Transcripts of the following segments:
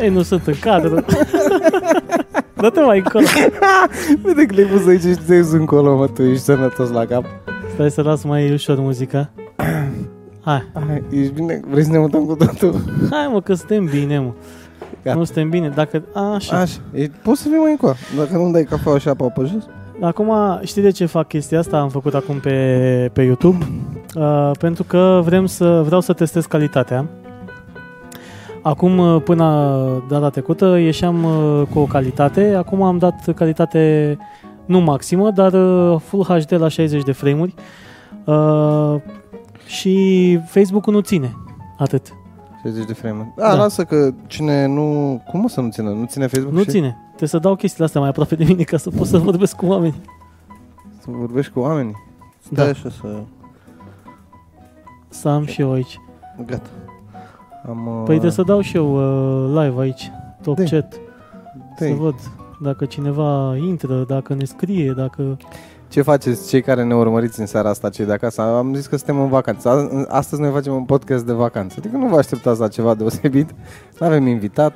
Ei, nu sunt în cadru. Dă-te mai încolo. Vede clipul să zici te încolo, mă, tu ești sănătos la cap. Stai să las mai ușor muzica. Hai, Hai, ești bine? Vrei să ne mutăm cu totul? hai mă, că suntem bine, mă. Gata. Nu suntem bine. Dacă, a, așa. Așa. E, poți să fii mai încoa. Dacă nu dai cafea și apă pe jos. Acum, știi de ce fac chestia asta? Am făcut acum pe, pe YouTube. Uh, pentru că vrem să, vreau să testez calitatea. Acum, uh, până data trecută, ieșeam uh, cu o calitate. Acum am dat calitate nu maximă, dar uh, Full HD la 60 de frame-uri. Uh, și Facebook-ul nu ține atât. 60 de frame A, Da. lasă că cine nu... Cum o să nu țină? Nu ține Facebook Nu și ține. Trebuie să dau chestiile astea mai aproape de mine ca să pot să vorbesc cu oameni. să vorbești cu oamenii? Da. Stai așa să... Să am și eu aici. Gata. Am, uh, Păi trebuie să dau și eu uh, live aici, top Dă-i. chat, dă-i. să văd dacă cineva intră, dacă ne scrie, dacă... Ce faceți cei care ne urmăriți în seara asta, cei de acasă? Am zis că suntem în vacanță. A- Astăzi noi facem un podcast de vacanță. Adică nu vă așteptați la ceva deosebit. Nu avem invitat.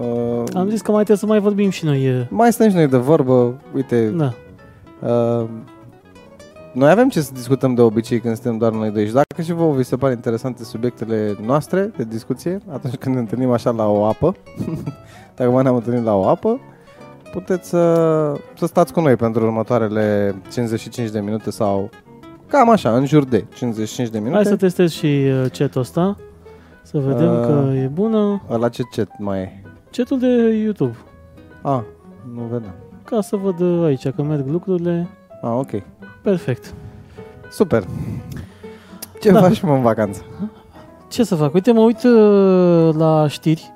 Uh, Am zis că mai trebuie să mai vorbim și noi. uh, Mai stăm și noi de vorbă. Uite, Da. uh, noi avem ce să discutăm de obicei când suntem doar noi doi. Și dacă și vouă vi se pare interesante subiectele noastre de discuție, atunci când ne întâlnim așa la o apă, dacă mai ne-am întâlnit la o apă, puteți să, să stați cu noi pentru următoarele 55 de minute sau cam așa, în jur de 55 de minute. Hai să testez și uh, chat-ul ăsta, să vedem Uh. că e bună. La ce chat mai e? Chatul de YouTube, Ah, nu vedem. ca să văd uh, aici că merg lucrurile. Ah, ok. Perfect. Super. Ce Da. faci mă în vacanță? Ce să fac? Uite, mă uit uh, la știri.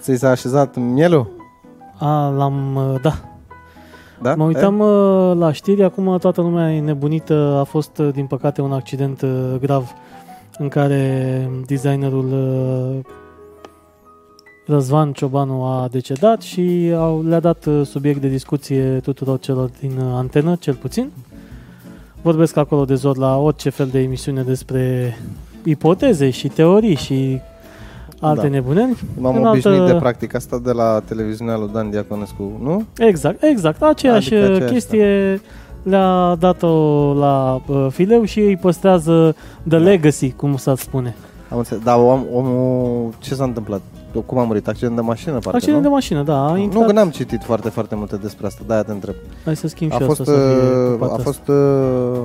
Ți s-a așezat mielul? A, l-am, uh, da, Da? Mă uitam uh, la știri, acum toată lumea e nebunită. A fost, uh, din păcate, un accident uh, grav în care designerul uh, Răzvan Ciobanu a decedat și au, le-a dat uh, subiect de discuție tuturor celor din uh, antenă, cel puțin. Vorbesc acolo de zor la orice fel de emisiune despre ipoteze și teorii și alte Da. nebuneli. M-am În obișnuit altă- de practica asta de la televiziunea lui Dan Diaconescu, nu? Exact, exact. Aceeași Adică adică aceeași, chestie le-a dat-o la uh, fileu și îi păstrează the Da. legacy, cum s-ar spune. Am înțeles. Dar om, omul, ce s-a întâmplat? Cum a murit? Accident de mașină, parcă, Accident nu? de mașină, da, a Nu, intrat. că n-am citit foarte, foarte multe despre asta, de-aia te întreb. Hai să schimb A și fost, asta să fie uh, cu a partea fost, uh,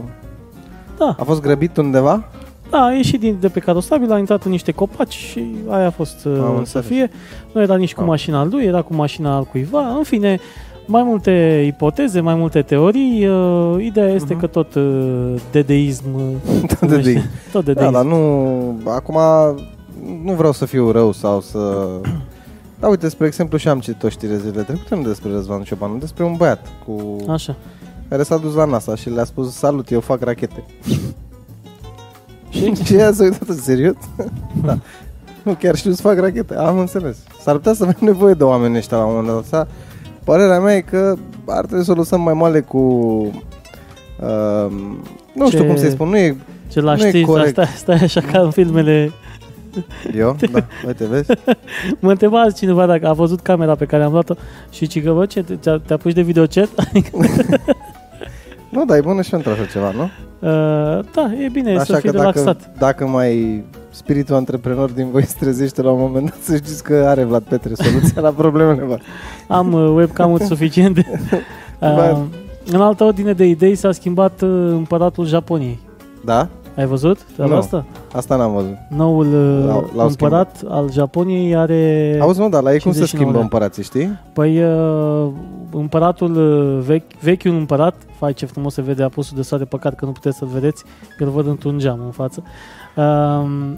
Da. a fost grăbit undeva? Da, a ieșit din, de pe carosabil, a intrat în niște copaci și aia a fost uh, Am să înțeles. fie. Nu era nici cu Am. mașina lui, era cu mașina al cuiva. În fine, mai multe ipoteze, mai multe teorii. Uh, ideea este Mhm. că tot uh, dedeism... uh, Tot de numește. de Tot Da, dedeism. dar nu... Acum nu vreau să fiu rău sau să... Da, uite, spre exemplu, și am citit o știre zilele trecute, nu despre Răzvan Ciobanu, despre un băiat cu... Așa. care s-a dus la NASA și le-a spus, salut, eu fac rachete. Și? Și ea s-a uitat în serios? da. Nu, chiar știu să fac rachete, am înțeles. S-ar putea să avem nevoie de oameni ăștia la un moment dat. Asta, părerea mea e că ar trebui să o lăsăm mai moale cu... Uh, nu știu Ce- cum să-i spun, nu e Ce la Nu e știri, corect. stai, stai așa ca în filmele eu, da, uite, vezi? Mă întreba cineva dacă a văzut camera pe care am luat-o și ci că, bă, ce, te- te apuci de videochat? Nu, dar e bună și pentru așa ceva, nu? Uh, da, e bine Așa să fii că relaxat. dacă, dacă mai spiritul antreprenor din voi se trezește la un moment dat, să știți că are Vlad Petre soluția la problemele voastre. Am uh, webcam-uri suficiente. Ba- Uh, în altă ordine de idei s-a schimbat uh, împăratul Japoniei. Da? Ai văzut treaba Nu. asta? Asta n-am văzut. Noul uh, L-au- l-au împărat al Japoniei are... Auzi, mă, dar la ei cum se 59 schimbă de ani. împărații, știi? Păi uh, împăratul uh, vechi, vechiul împărat, fai ce frumos se vede apusul de soare, păcat că nu puteți să-l vedeți, că îl văd într-un geam în față, uh,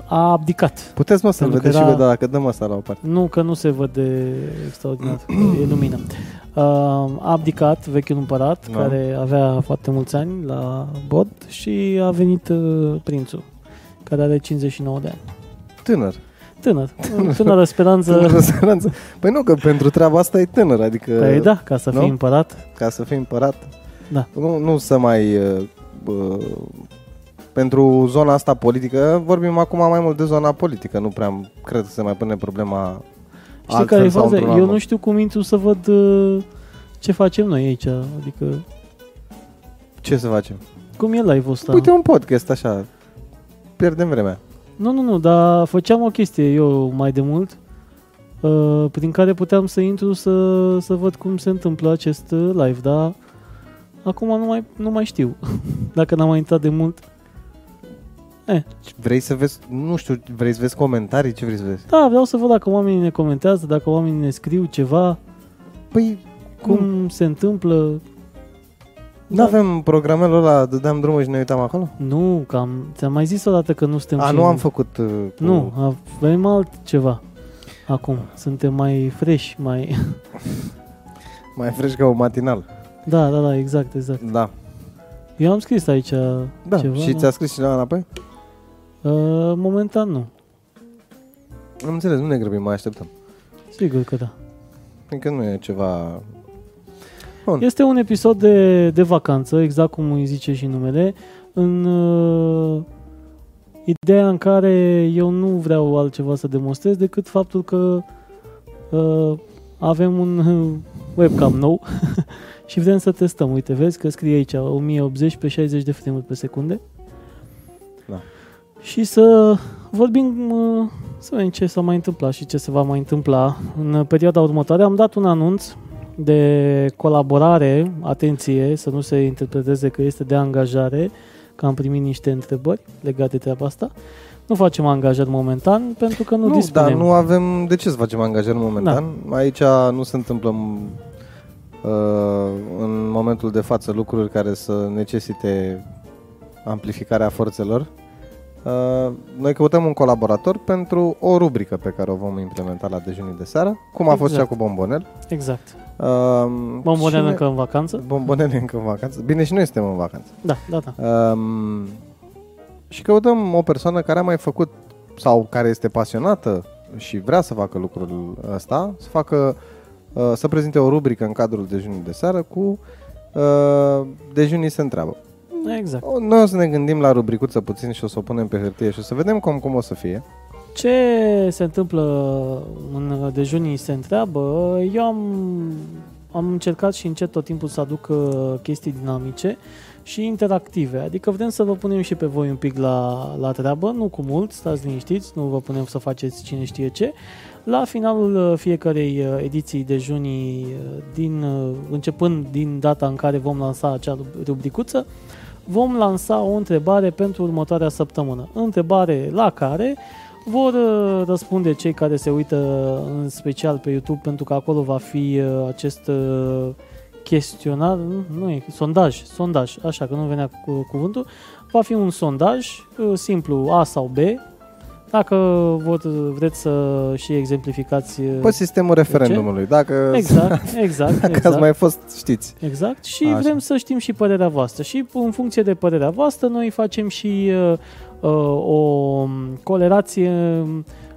a abdicat. Puteți, mă, să-l Pentru că vedeți și era- voi, dar dacă dăm asta la o parte. Nu, că nu se vede extraordinar, e lumină. Uh, a abdicat vechiul împărat, Da. care avea foarte mulți ani la bod și a venit uh, prințul, care are 59 de ani. Tânăr. Tânăr, tânără speranță. Tânără speranță. Păi nu, că pentru treaba asta e tânăr, adică Păi da, ca să nu? fii împărat. ca să fii împărat. Da. Nu, nu să mai... uh, uh, pentru zona asta politică, vorbim acum mai mult de zona politică, nu prea am- cred că se mai pune problema Știi care e altfel sau faza? într-un Eu alt nu știu cum intru să văd uh, ce facem noi aici. Adică, mod. Ce să facem? cum e live-ul ăsta? Uite un podcast așa. Pierdem vremea. Nu, nu, nu, dar făceam o chestie eu mai de mult uh, prin care puteam să intru să, să văd cum se întâmplă acest uh, live, dar acum nu mai, nu mai știu. Dacă n-am mai intrat de mult. Vrei să vezi, nu știu, vrei să vezi comentarii? Ce vrei să vezi? Da, vreau să văd dacă oamenii ne comentează, dacă oamenii ne scriu ceva, Păi, cum se întâmplă. nu avem programelul ăla, dădeam drumul și ne uitam acolo? Nu, cam, ți-am mai zis odată că nu suntem A, și- nu am făcut... Uh, cu... Nu, avem altceva. Acum, suntem mai fresh, mai... Mai fresh ca o matinal. Da, da, da, exact, exact. Da. Eu am scris aici Da, ceva. și dar- ți-a scris cineva înapoi? Uh, momentan nu. Am înțeles, nu ne grăbim, mai așteptăm. Sigur că da. Încă nu e ceva... Este un episod de, de vacanță, exact cum îi zice și numele, în uh, ideea în care eu nu vreau altceva să demonstrez decât faptul că uh, avem un uh, webcam nou și vrem să testăm. Uite, vezi că scrie aici 1080 pe 60 de frame pe secunde. Da. Și să vorbim, uh, să vedem ce s-a mai întâmplat și ce se va mai întâmpla în perioada următoare. Am dat un anunț de colaborare, atenție, să nu se interpreteze că este de angajare, că am primit niște întrebări legate de treaba asta. Nu facem angajări momentan pentru că nu, Nu, dispunem. dar nu avem... De ce să facem angajări momentan? Da. Aici nu se întâmplă uh, în momentul de față lucruri care să necesite amplificarea forțelor. Uh, noi căutăm un colaborator pentru o rubrică pe care o vom implementa la dejunii de seară, cum a fost Exact. cea cu Bombonel. Exact. Uh, Bombonel și ne- încă în vacanță? Bombonel încă în vacanță. Bine, și noi suntem în vacanță. Da, da, da. Um, și căutăm o persoană care a mai făcut sau care este pasionată și vrea să facă lucrul ăsta, să facă uh, să prezinte o rubrică în cadrul dejunii de seară cu uh, dejunii se întreabă. Exact. O- Noi o să ne gândim la rubricuță puțin și o să o punem pe hârtie și o să vedem cum, cum o să fie. Ce se întâmplă în dejunii se întreabă. Eu am, am încercat și încet tot timpul să aduc uh, chestii dinamice și interactive. Adică vrem să vă punem și pe voi un pic la, la treabă, nu cu mult, stați liniștiți, nu vă punem să faceți cine știe ce. La finalul uh, fiecarei uh, ediții dejunii, uh, din, uh, începând din data în care vom lansa acea rubricuță, vom lansa o întrebare pentru următoarea săptămână. Întrebare la care vor uh, răspunde cei care se uită în special pe YouTube pentru că acolo va fi uh, acest uh, chestionar, nu, nu e, sondaj, sondaj, așa că nu venea cu cuvântul, va fi un sondaj uh, simplu A sau B. Dacă vor, vreți să și exemplificați uh, Pe sistemul referendumului. Dacă, Exact, exact, dacă exact. ați mai fost, știți. Exact, și Așa. vrem să știm și părerea voastră. Și în funcție de părerea voastră, noi facem și uh, uh, o corelație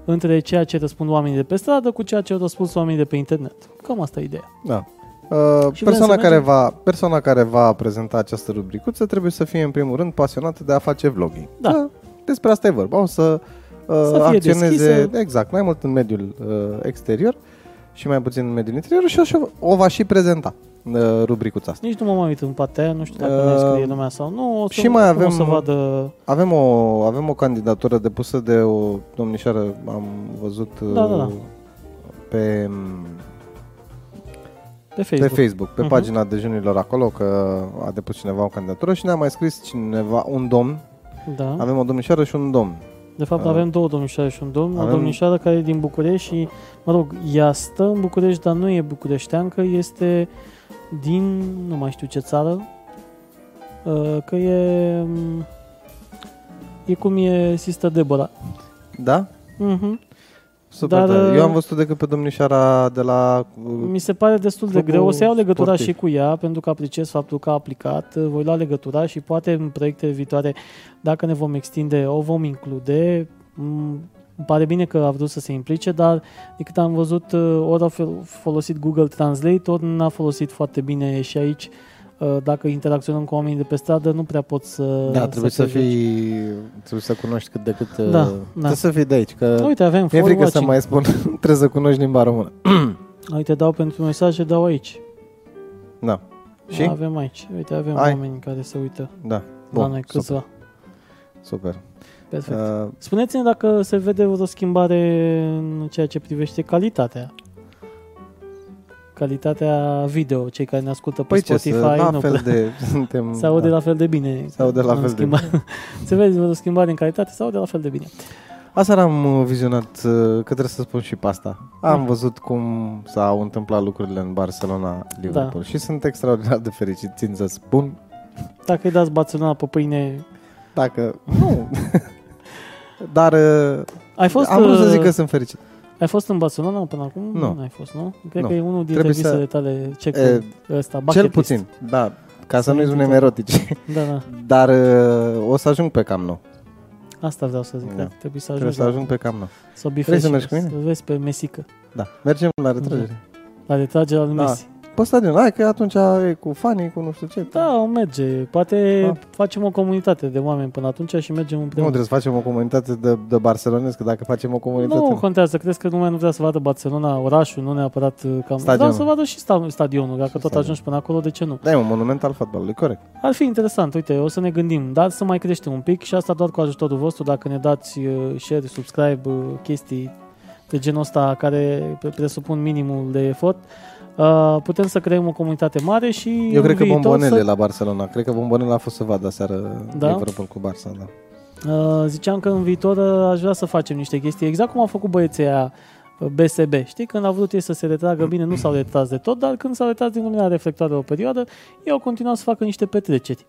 între ceea ce răspund oamenii de pe stradă cu ceea ce au răspuns oamenii de pe internet. Cam asta e ideea. Da. Uh, Și vrem persoana, să care mergem? va, persoana care va prezenta această rubricuță trebuie să fie în primul rând pasionată de a face vlogging. Da. despre asta e vorba. O să, uh, Să fie acționeze deschisă. exact, mai mult în mediul uh, exterior și mai puțin în mediul interior și o, o va și prezenta uh, rubricuța asta. Nici nu m-am mai uitat în partea aia, nu știu dacă Uh, ne scrie lumea sau nu. O să, și mai acum avem- O să vadă... Avem o, avem o candidatură depusă de o domnișoară, am văzut uh, Da, da, da. pe Pe Facebook. pe Facebook, pe Mhm. pagina dejunilor acolo, că a depus cineva o candidatură și ne-a mai scris cineva, un domn. Da. Avem o domnișoară și un domn. De fapt, Uh, avem două domnișoare și un domn. O avem- domnișoară care e din București și, mă rog, ea stă în București, dar nu e bucureșteancă, este din, nu mai știu ce țară, uh, că e, e cum e Sister Deborah. Da? Mhm. Super Dar, tare. uh, Eu am văzut decât pe domnișoara de la... uh, Mi se pare destul de Clubul greu. O să iau legătura sportiv. și cu ea, pentru că apreciez faptul că a aplicat. Voi lua legătura și poate în proiecte viitoare, dacă ne vom extinde, o vom include. Mm, Îmi pare bine că a vrut să se implice, dar de cât am văzut, ori a fel- folosit Google Translate, ori n-a folosit foarte bine și aici uh, dacă interacționăm cu oamenii de pe stradă, nu prea pot să Da, trebuie să, te joci. fii, trebuie să cunoști cât de cât, uh, Da, da. trebuie să fii de aici, că Uite, avem mi-e frică să forwatching. mai spun, trebuie să cunoști limba română. Uite, dau pentru mesaje, dau aici. Da. Și? Avem aici. Uite, avem Ai. oameni care se uită Da. la Bun, noi super, câțiva. super. Perfect. Uh, Spuneți-ne dacă se vede o schimbare în ceea ce privește calitatea. Calitatea video, cei care ne ascultă pe păi ce, Spotify, să, la nu fel prea. de... Suntem, Se aude da. la fel de bine. Se aude la Am fel de schimbat. se vede o schimbare în calitate, se aude la fel de bine. Aseară am uh, vizionat, uh, că trebuie să spun și pe asta. Am văzut cum s-au întâmplat lucrurile în Barcelona, Liverpool și sunt extraordinar de fericit, țin să spun. Dacă îi dați Barcelona pe pâine... Dacă... Nu. Dar uh, Ai fost, am vrut să uh, zic că sunt fericit. Ai fost în Barcelona până acum? Nu. Nu ai fost, nu? Cred Nu. că e unul dintre Trebuie să- visele tale. Ce E, cu ăsta, bucket Cel list. puțin, da. Ca să Să nu-i intri spunem tot. erotici. Da, da. Dar uh, o să ajung pe cam nou. Asta vreau să zic. Da. Da. Trebuie să Trebuie ajungi să la- ajung pe cam nou. Să o bifezi să și mergi cu mine? Să vezi pe Mesică. Da. Mergem la retragere. La retragerea lui Da. Messi. Pe stadion. Hai că atunci e cu fanii, cu nu știu ce. Da, o merge. Poate Da. facem o comunitate de oameni până atunci și mergem Nu împreună. trebuie să facem o comunitate de, de barcelonezi, că dacă facem o comunitate... Nu contează, crezi că lumea nu vrea să vadă Barcelona, orașul, nu neapărat uh, cam... Stadionul. Vreau să vadă și sta- stadionul, dacă tot stadionul. ajungi până acolo, de ce nu? Da, e un monument al fotbalului, corect. Ar fi interesant, uite, o să ne gândim, dar să mai creștem un pic și asta doar cu ajutorul vostru, dacă ne dați uh, share, subscribe, uh, chestii de genul ăsta care pre- presupun minimul de efort, uh, putem să creăm o comunitate mare și Eu în cred că viitor bombonele să... la Barcelona. Cred că bombonele a fost să vadă aseară Da? Liverpool cu Barça, da. Uh, ziceam că în viitor uh, aș vrea să facem niște chestii, exact cum au făcut băieții aia uh, BSB. Știi, când au vrut ei să se retragă bine, nu s-au retras de tot, dar când s-au retras din lumina reflectoare o perioadă, ei au continuat să facă niște petreceri.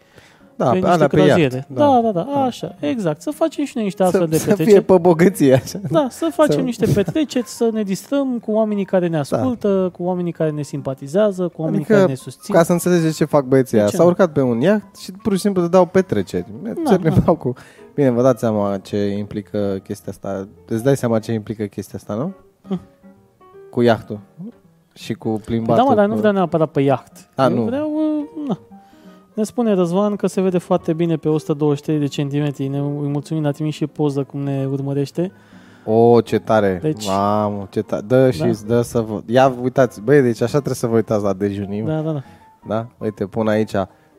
Da, pe pe niște alea pe croaziere. iaht. Da, da, da, așa, exact. Să facem și noi niște astfel Să, de să petreceri. fie pe bogăție, așa. Da, să facem Să- niște petreceri, să ne distrăm cu oamenii care ne ascultă, cu oamenii care ne simpatizează, cu oamenii Adică, care ne susțin. Ca să înțelegeți ce fac băieții De aia. ce S-au nu? urcat pe un iaht și pur și simplu dau petreceri. Se da. plimbau cu... Bine, vă dați seama ce implică chestia asta. Îți dai seama ce implică chestia asta, nu? Hm. Cu iahtul. Și cu plimbatul. Da, mă, dar nu cu- vreau neapărat pe iaht. A, Eu nu. vreau, uh, na. Ne spune Răzvan că se vede foarte bine pe 123 de centimetri. Ne îi mulțumim, a trimis și poză cum ne urmărește. O, ce tare. Deci- Mamă, ce tare. Dă și Da. dă să vă... Ia, uitați. Băi, deci așa trebuie să vă uitați la dejunim. Da. Da, da, da. da? Uite, pun aici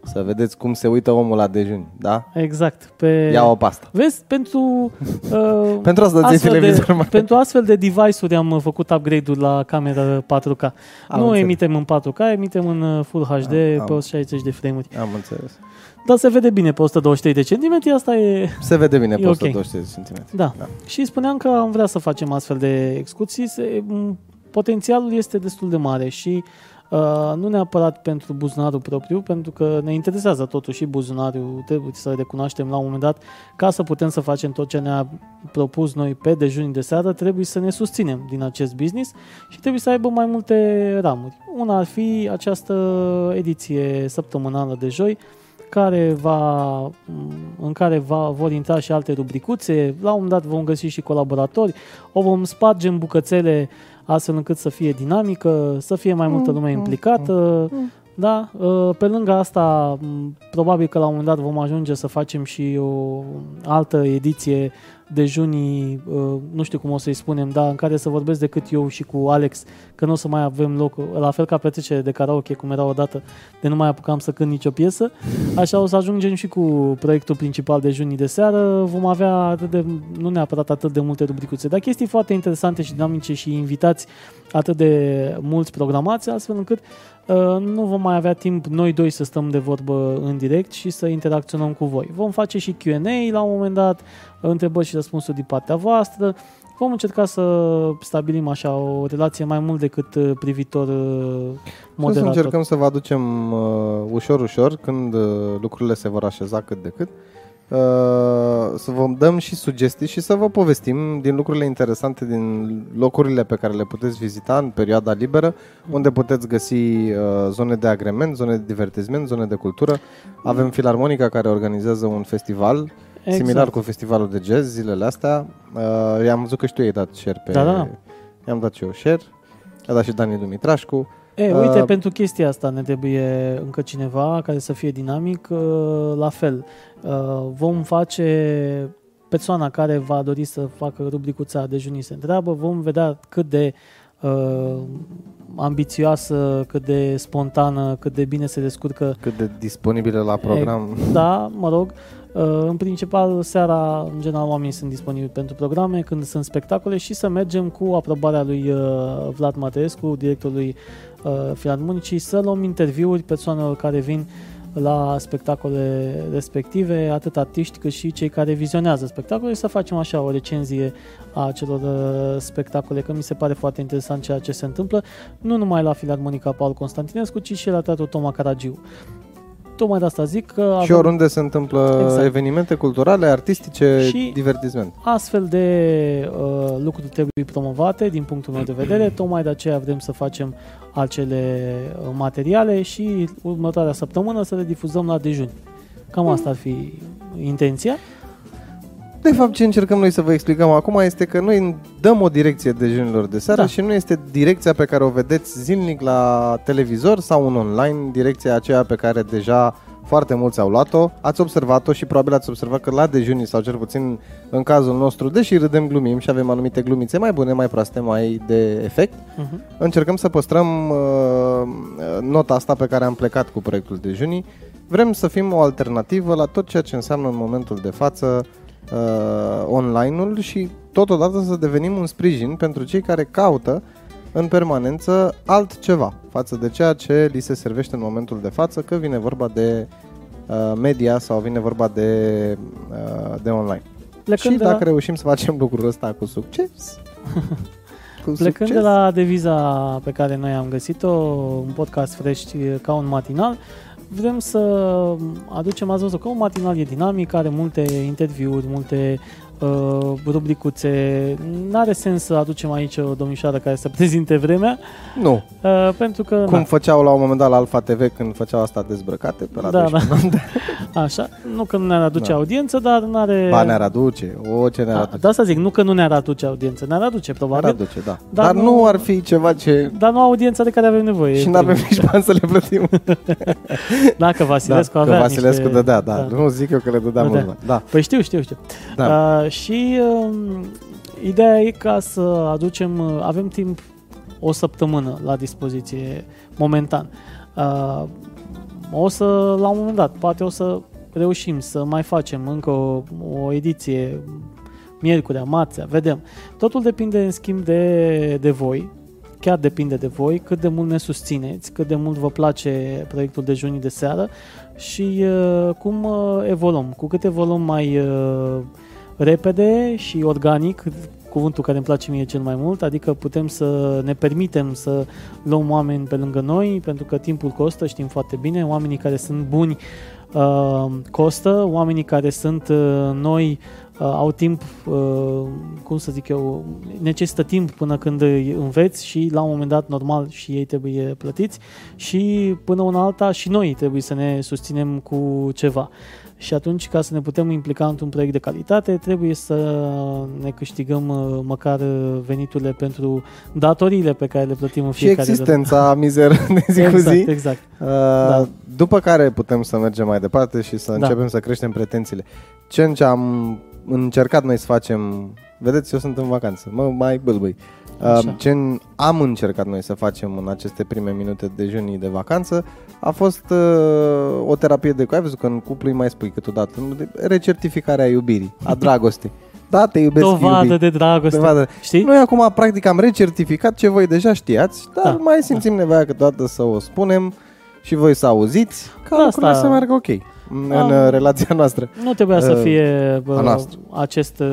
să vedeți cum se uită omul la dejun. Da? Exact. Pe... Ia-o pe asta. Vezi, pentru... Uh, Pentru asta ți astfel televizor de, mai... pentru astfel de device-uri am uh, făcut upgrade-uri la camera 4K. Am nu înțeles. emitem în 4K, emitem în uh, Full HD Am- pe 160 de frame-uri. Am înțeles. Dar se vede bine pe 123 de centimetri, asta e... Se vede bine E pe ok. 120 cm. Da. Da. da. Și spuneam că am vrea să facem astfel de excursii. Se, m, potențialul este destul de mare și uh, nu neapărat pentru buzunarul propriu, pentru că ne interesează totuși și buzunarul, trebuie să recunoaștem la un moment dat, ca să putem să facem tot ce ne-a propus noi pe dejuni de seară, trebuie să ne susținem din acest business și trebuie să aibă mai multe ramuri. Una ar fi această ediție săptămânală de joi, care va, în care va, vor intra și alte rubricuțe. La un moment dat vom găsi și colaboratori. O vom sparge în bucățele astfel încât să fie dinamică, să fie mai multă lume implicată. Da, uh, pe lângă asta, m, probabil că la un moment dat vom ajunge să facem și o altă ediție de junii, uh, nu știu cum o să-i spunem, dar în care să vorbesc decât eu și cu Alex, că nu o să mai avem loc, la fel ca petrecere de karaoke, cum era odată, de nu mai apucam să cânt nicio piesă. Așa o să ajungem și cu proiectul principal de junii de seară. Vom avea atât de, nu neapărat atât de multe rubricuțe, dar chestii foarte interesante și dinamice și invitați atât de mulți programați, astfel încât uh, nu vom mai avea timp noi doi să stăm de vorbă în direct și să interacționăm cu voi. Vom face și Q&A la un moment dat, întrebări și răspunsuri din partea voastră. Vom încerca să stabilim așa o relație mai mult decât uh, privitor uh, Și să moderator. încercăm să vă aducem uh, ușor, ușor, când uh, lucrurile se vor așeza cât de cât, uh, să vă dăm și sugestii și să vă povestim din lucrurile interesante, din locurile pe care le puteți vizita în perioada liberă, unde puteți găsi uh, zone de agrement, zone de divertisment, zone de cultură. Avem Filarmonica care organizează un festival Exact. similar cu festivalul de jazz zilele astea. Uh, i-am văzut că și tu i-ai dat share pe... Da, da, da. I-am dat și eu share. A dat și Dani Dumitrașcu. E, uite, Uh, pentru chestia asta ne trebuie încă cineva care să fie dinamic. uh, La fel, uh, vom face persoana care va dori să facă rubricuța Dejunii se întreabă, vom vedea cât de uh, ambițioasă, cât de spontană, cât de bine se descurcă Cât de disponibile la program. Da, mă rog. Uh, În principal, seara, în general, oamenii sunt disponibili pentru programe, când sunt spectacole și să mergem cu aprobarea lui uh, Vlad Mateescu, directorului uh, Filarmonicii, să luăm interviuri persoanelor care vin la spectacole respective, atât artiști cât și cei care vizionează spectacole, să facem așa o recenzie a acelor uh, spectacole, că mi se pare foarte interesant ceea ce se întâmplă, nu numai la Filarmonica Paul Constantinescu, ci și la Teatrul Toma Caragiu. Tocmai de asta zic că Și oriunde se întâmplă Exact. evenimente culturale, artistice, Și- divertisment. Astfel de uh, lucruri trebuie promovate din punctul meu de vedere, tocmai de aceea vrem să facem acele uh, materiale și următoarea săptămână să le difuzăm la dejun. Cam asta ar fi intenția. De fapt, ce încercăm noi să vă explicăm acum este că noi dăm o direcție dejunilor de seară Da. și nu este direcția pe care o vedeți zilnic la televizor sau în online, direcția aceea pe care deja foarte mulți au luat-o. Ați observat-o și probabil ați observat că la dejunii sau cel puțin în cazul nostru, deși râdem, glumim și avem anumite glumițe mai bune, mai proaste, mai de efect, Uh-huh. încercăm să păstrăm uh, nota asta pe care am plecat cu proiectul dejunii. Vrem să fim o alternativă la tot ceea ce înseamnă în momentul de față uh, online-ul și totodată să devenim un sprijin pentru cei care caută în permanență altceva față de ceea ce li se servește în momentul de față, că vine vorba de uh, media sau vine vorba de, uh, de online. Plecând, și de, dacă la, reușim să facem lucrul ăsta cu succes, cu plecând succes, de la deviza pe care noi am găsit-o, un podcast fresh ca un matinal, vrem să aducem, ați văzut că un matinal e dinamic, are multe interviuri, multe uh, rubricuțe. N-are sens să aducem aici o domnișoară care să prezinte vremea, nu, uh, pentru că... Cum na, făceau la un moment dat la Alfa TV când făceau asta dezbrăcate pe la Da, 12 Așa, nu că nu ne-ar aduce Da. audiență, dar n-are... Ba ne-ar aduce, o ce ne-ar Da, aduce. de asta zic, nu că nu ne-ar aduce audiență, ne-ar aduce Ne-ar probabil, aduce, da. Dar Dar, nu- nu ar fi ceva ce... dar nu audiența de care avem nevoie. Și nu avem nici bani să le plătim. Dacă Vasilescu da, avea că Vasilescu niște... dădea, da. Nu zic eu că le dădea Dădea. mult bani. Da, Păi știu, știu, știu. da. Uh, și uh, ideea e ca să aducem, uh, avem timp o săptămână la dispoziție momentan. Uh, o să, la un moment dat, poate o să reușim să mai facem încă o, o ediție miercurea, marțea, vedem. Totul depinde în schimb de, de voi, chiar depinde de voi, cât de mult ne susțineți, cât de mult vă place proiectul de junii de seară și uh, cum uh, evoluăm. Cu cât evoluăm mai uh, repede și organic, cuvântul care îmi place mie cel mai mult, adică putem să ne permitem să luăm oameni pe lângă noi, pentru că timpul costă, știm foarte bine, oamenii care sunt buni uh, costă, oamenii care sunt uh, noi uh, au timp, uh, cum să zic eu, necesită timp până când îi înveți și la un moment dat normal și ei trebuie plătiți și până una alta și noi trebuie să ne susținem cu ceva. Și atunci, ca să ne putem implica într-un proiect de calitate, trebuie să ne câștigăm uh, măcar uh, veniturile pentru datoriile pe care le plătim în Și fiecare existența mizeră de zi Exact, cu zi. exact. Uh, După care putem să mergem mai departe și să Da. începem să creștem pretențiile. Ce ce am încercat noi să facem, vedeți, eu sunt în vacanță, mă mai bâlbâi. Uh, Așa. Ce am încercat noi să facem în aceste prime minute de junii de vacanță a fost uh, o terapie de... Ai văzut că în cuplu îi mai spui câteodată, de recertificarea iubirii, a dragostei. Da, te iubesc, Dovadă iubi. de dragoste. Dovadă. Știi? Noi acum, practic, am recertificat ce voi deja știați, dar Da. mai simțim nevoia câteodată să o spunem și voi să auziți ca Da, lucrurile asta- să meargă ok în Am- uh, relația noastră. Nu trebuia să Uh, fie a bă, noastră. acest uh,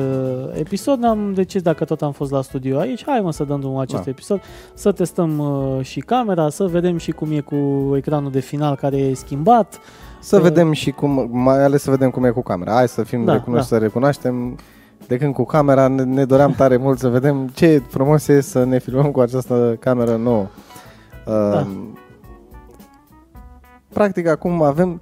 episod. Am decis, dacă tot am fost la studio aici, hai mă să dăm drumul acest Da. episod, să testăm uh, și camera, să vedem și cum e cu ecranul de final care e schimbat. Să Uh, vedem și cum, mai ales să vedem cum e cu camera. Hai să fim Da, recunoși, da. să recunoaștem. De când cu camera ne, ne doream tare mult să vedem ce frumos e să ne filmăm cu această cameră nouă. Uh, Da. Practic acum avem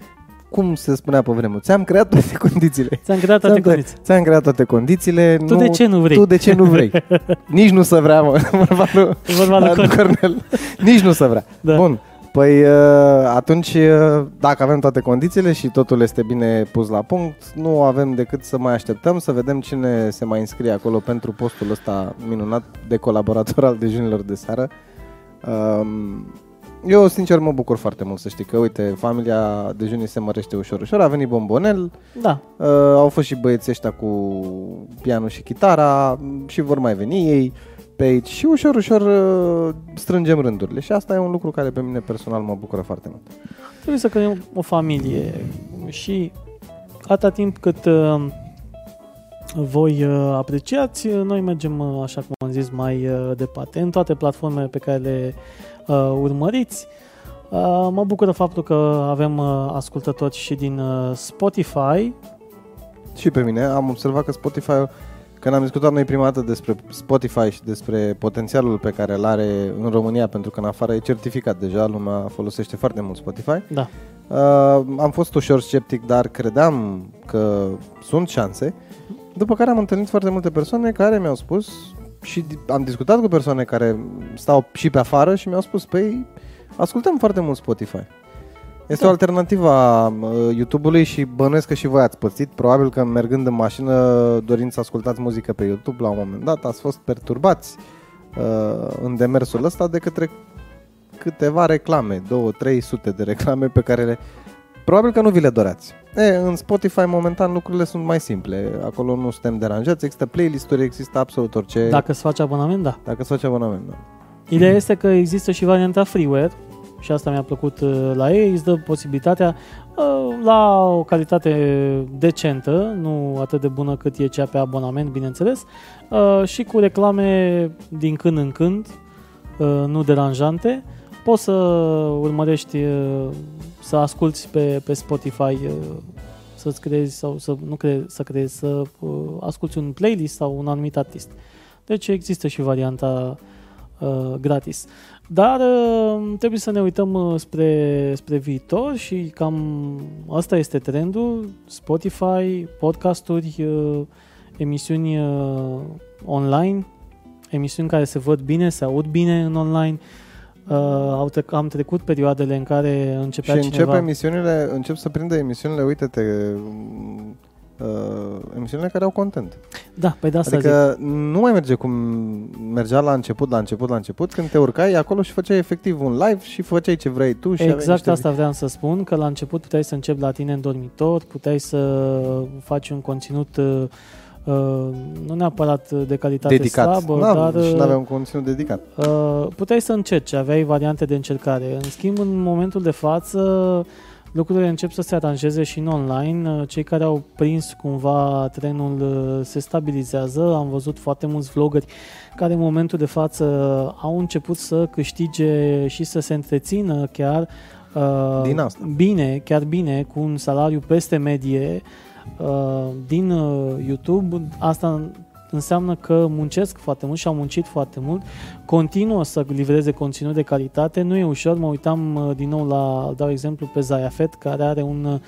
cum se spunea pe vremuri, ți-am creat toate condițiile. Ți-am creat toate Ți-am, condiții. ți-am creat toate condițiile. Tu de ce nu vrei? Tu de ce nu vrei? Nici nu să vrea, mă. Vorba lui, Vorba lui lui Cornel. Cornel. Nici nu să vrea. Da. Bun. Păi uh, atunci, uh, dacă avem toate condițiile și totul este bine pus la punct, nu avem decât să mai așteptăm să vedem cine se mai înscrie acolo pentru postul ăsta minunat de colaborator al dejunilor de seară. Um, eu, sincer, mă bucur foarte mult să știi că, uite, familia dejunii se mărește ușor, ușor. A venit Bombonel, Da, uh, au fost și băieții ăștia cu pianul și chitara și vor mai veni ei pe aici și ușor, ușor uh, strângem rândurile și asta e un lucru care pe mine personal mă bucură foarte mult. trebuie să creăm o familie și atâta timp cât uh, voi uh, apreciați, uh, noi mergem, uh, așa cum am zis, mai uh, departe. În toate platformele pe care le uh, urmăriți, uh, mă bucură faptul că avem uh, ascultători și din uh, Spotify. Și pe mine am observat că Spotify, când am discutat noi prima dată despre Spotify și despre potențialul pe care îl are în România, pentru că în afară e certificat deja, lumea folosește foarte mult Spotify, Da, Uh, am fost ușor sceptic, dar credeam că sunt șanse. După care am întâlnit foarte multe persoane care mi-au spus și di- am discutat cu persoane care stau și pe afară și mi-au spus, păi, ascultăm foarte mult Spotify. Este Da. o alternativă a uh, YouTube-ului și bănuiesc că și voi ați pățit. Probabil că mergând în mașină dorind să ascultați muzică pe YouTube la un moment dat, ați fost perturbați uh, în demersul ăsta de către câteva reclame, două, trei sute de reclame pe care le, probabil că nu vi le doreați. E, în Spotify momentan lucrurile sunt mai simple, acolo nu suntem deranjați, există playlist-uri, există absolut orice, dacă îți faci abonament, da. dacă îți faci abonament. Da. Ideea este că există și varianta freeware și asta mi-a plăcut uh, la ei, îți dă posibilitatea uh, la o calitate decentă, nu atât de bună cât e cea pe abonament, bineînțeles, uh, și cu reclame din când în când, uh, nu deranjante. Poți să urmărești, uh, să asculti pe, pe Spotify, uh, să-ți creezi sau să nu cre- să creezi, să uh, asculti un playlist sau un anumit artist. Deci există și varianta uh, gratis. Dar uh, trebuie să ne uităm uh, spre, spre viitor și cam asta este trendul. Spotify, podcasturi, uh, emisiuni uh, online, emisiuni care se văd bine, se aud bine în online. Uh, au trec- am trecut perioadele în care începea Și cineva... încep emisiunile, încep să prindă emisiunile, uite-te, uh, emisiunile care au content. Da, pe de asta zic. Adică nu mai merge cum mergea la început, la început, la început, când te urcai acolo și făceai efectiv un live și făceai ce vrei tu și aveai Exact niște... asta vreau să spun, că la început puteai să începi la tine în dormitor, puteai să faci un conținut uh, uh, nu neapărat de calitate dedicat. slabă, Na, dar și uh, nu aveam un conținut dedicat. uh, puteai să încerci, aveai variante de încercare. În schimb, în momentul de față, lucrurile încep să se aranjeze și în online. Uh, Cei care au prins cumva trenul uh, se stabilizează. Am văzut foarte mulți vloggeri care în momentul de față au început să câștige și să se întrețină chiar uh, Din asta. bine, chiar bine, cu un salariu peste medie uh, din uh, YouTube. Asta înseamnă că muncesc foarte mult și au muncit foarte mult, continuă să livreze conținut de calitate, nu e ușor, mă uitam uh, din nou la, dau exemplu pe Zayafet, care are un uh,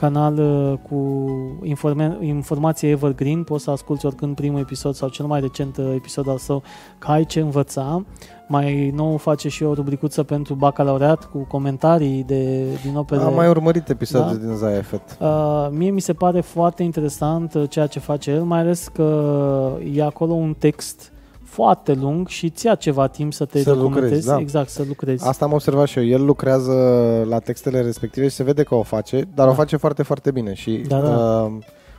canal uh, cu informe- informație evergreen, poți să asculti oricând primul episod sau cel mai recent uh, episod al său, că ai ce învăța. Mai nou face și o rubricuță pentru bacalaureat cu comentarii de, din opere. Am mai urmărit episoade Da. din Zaya Fet. Uh, mie mi se pare foarte interesant uh, ceea ce face el, mai ales că e acolo un text foarte lung și îți ia ceva timp să te Să documentezi. lucrezi, da. Exact, să lucrezi. Asta am observat și eu. El lucrează la textele respective și se vede că o face, dar Da. o face foarte, foarte bine și Da, da. Uh,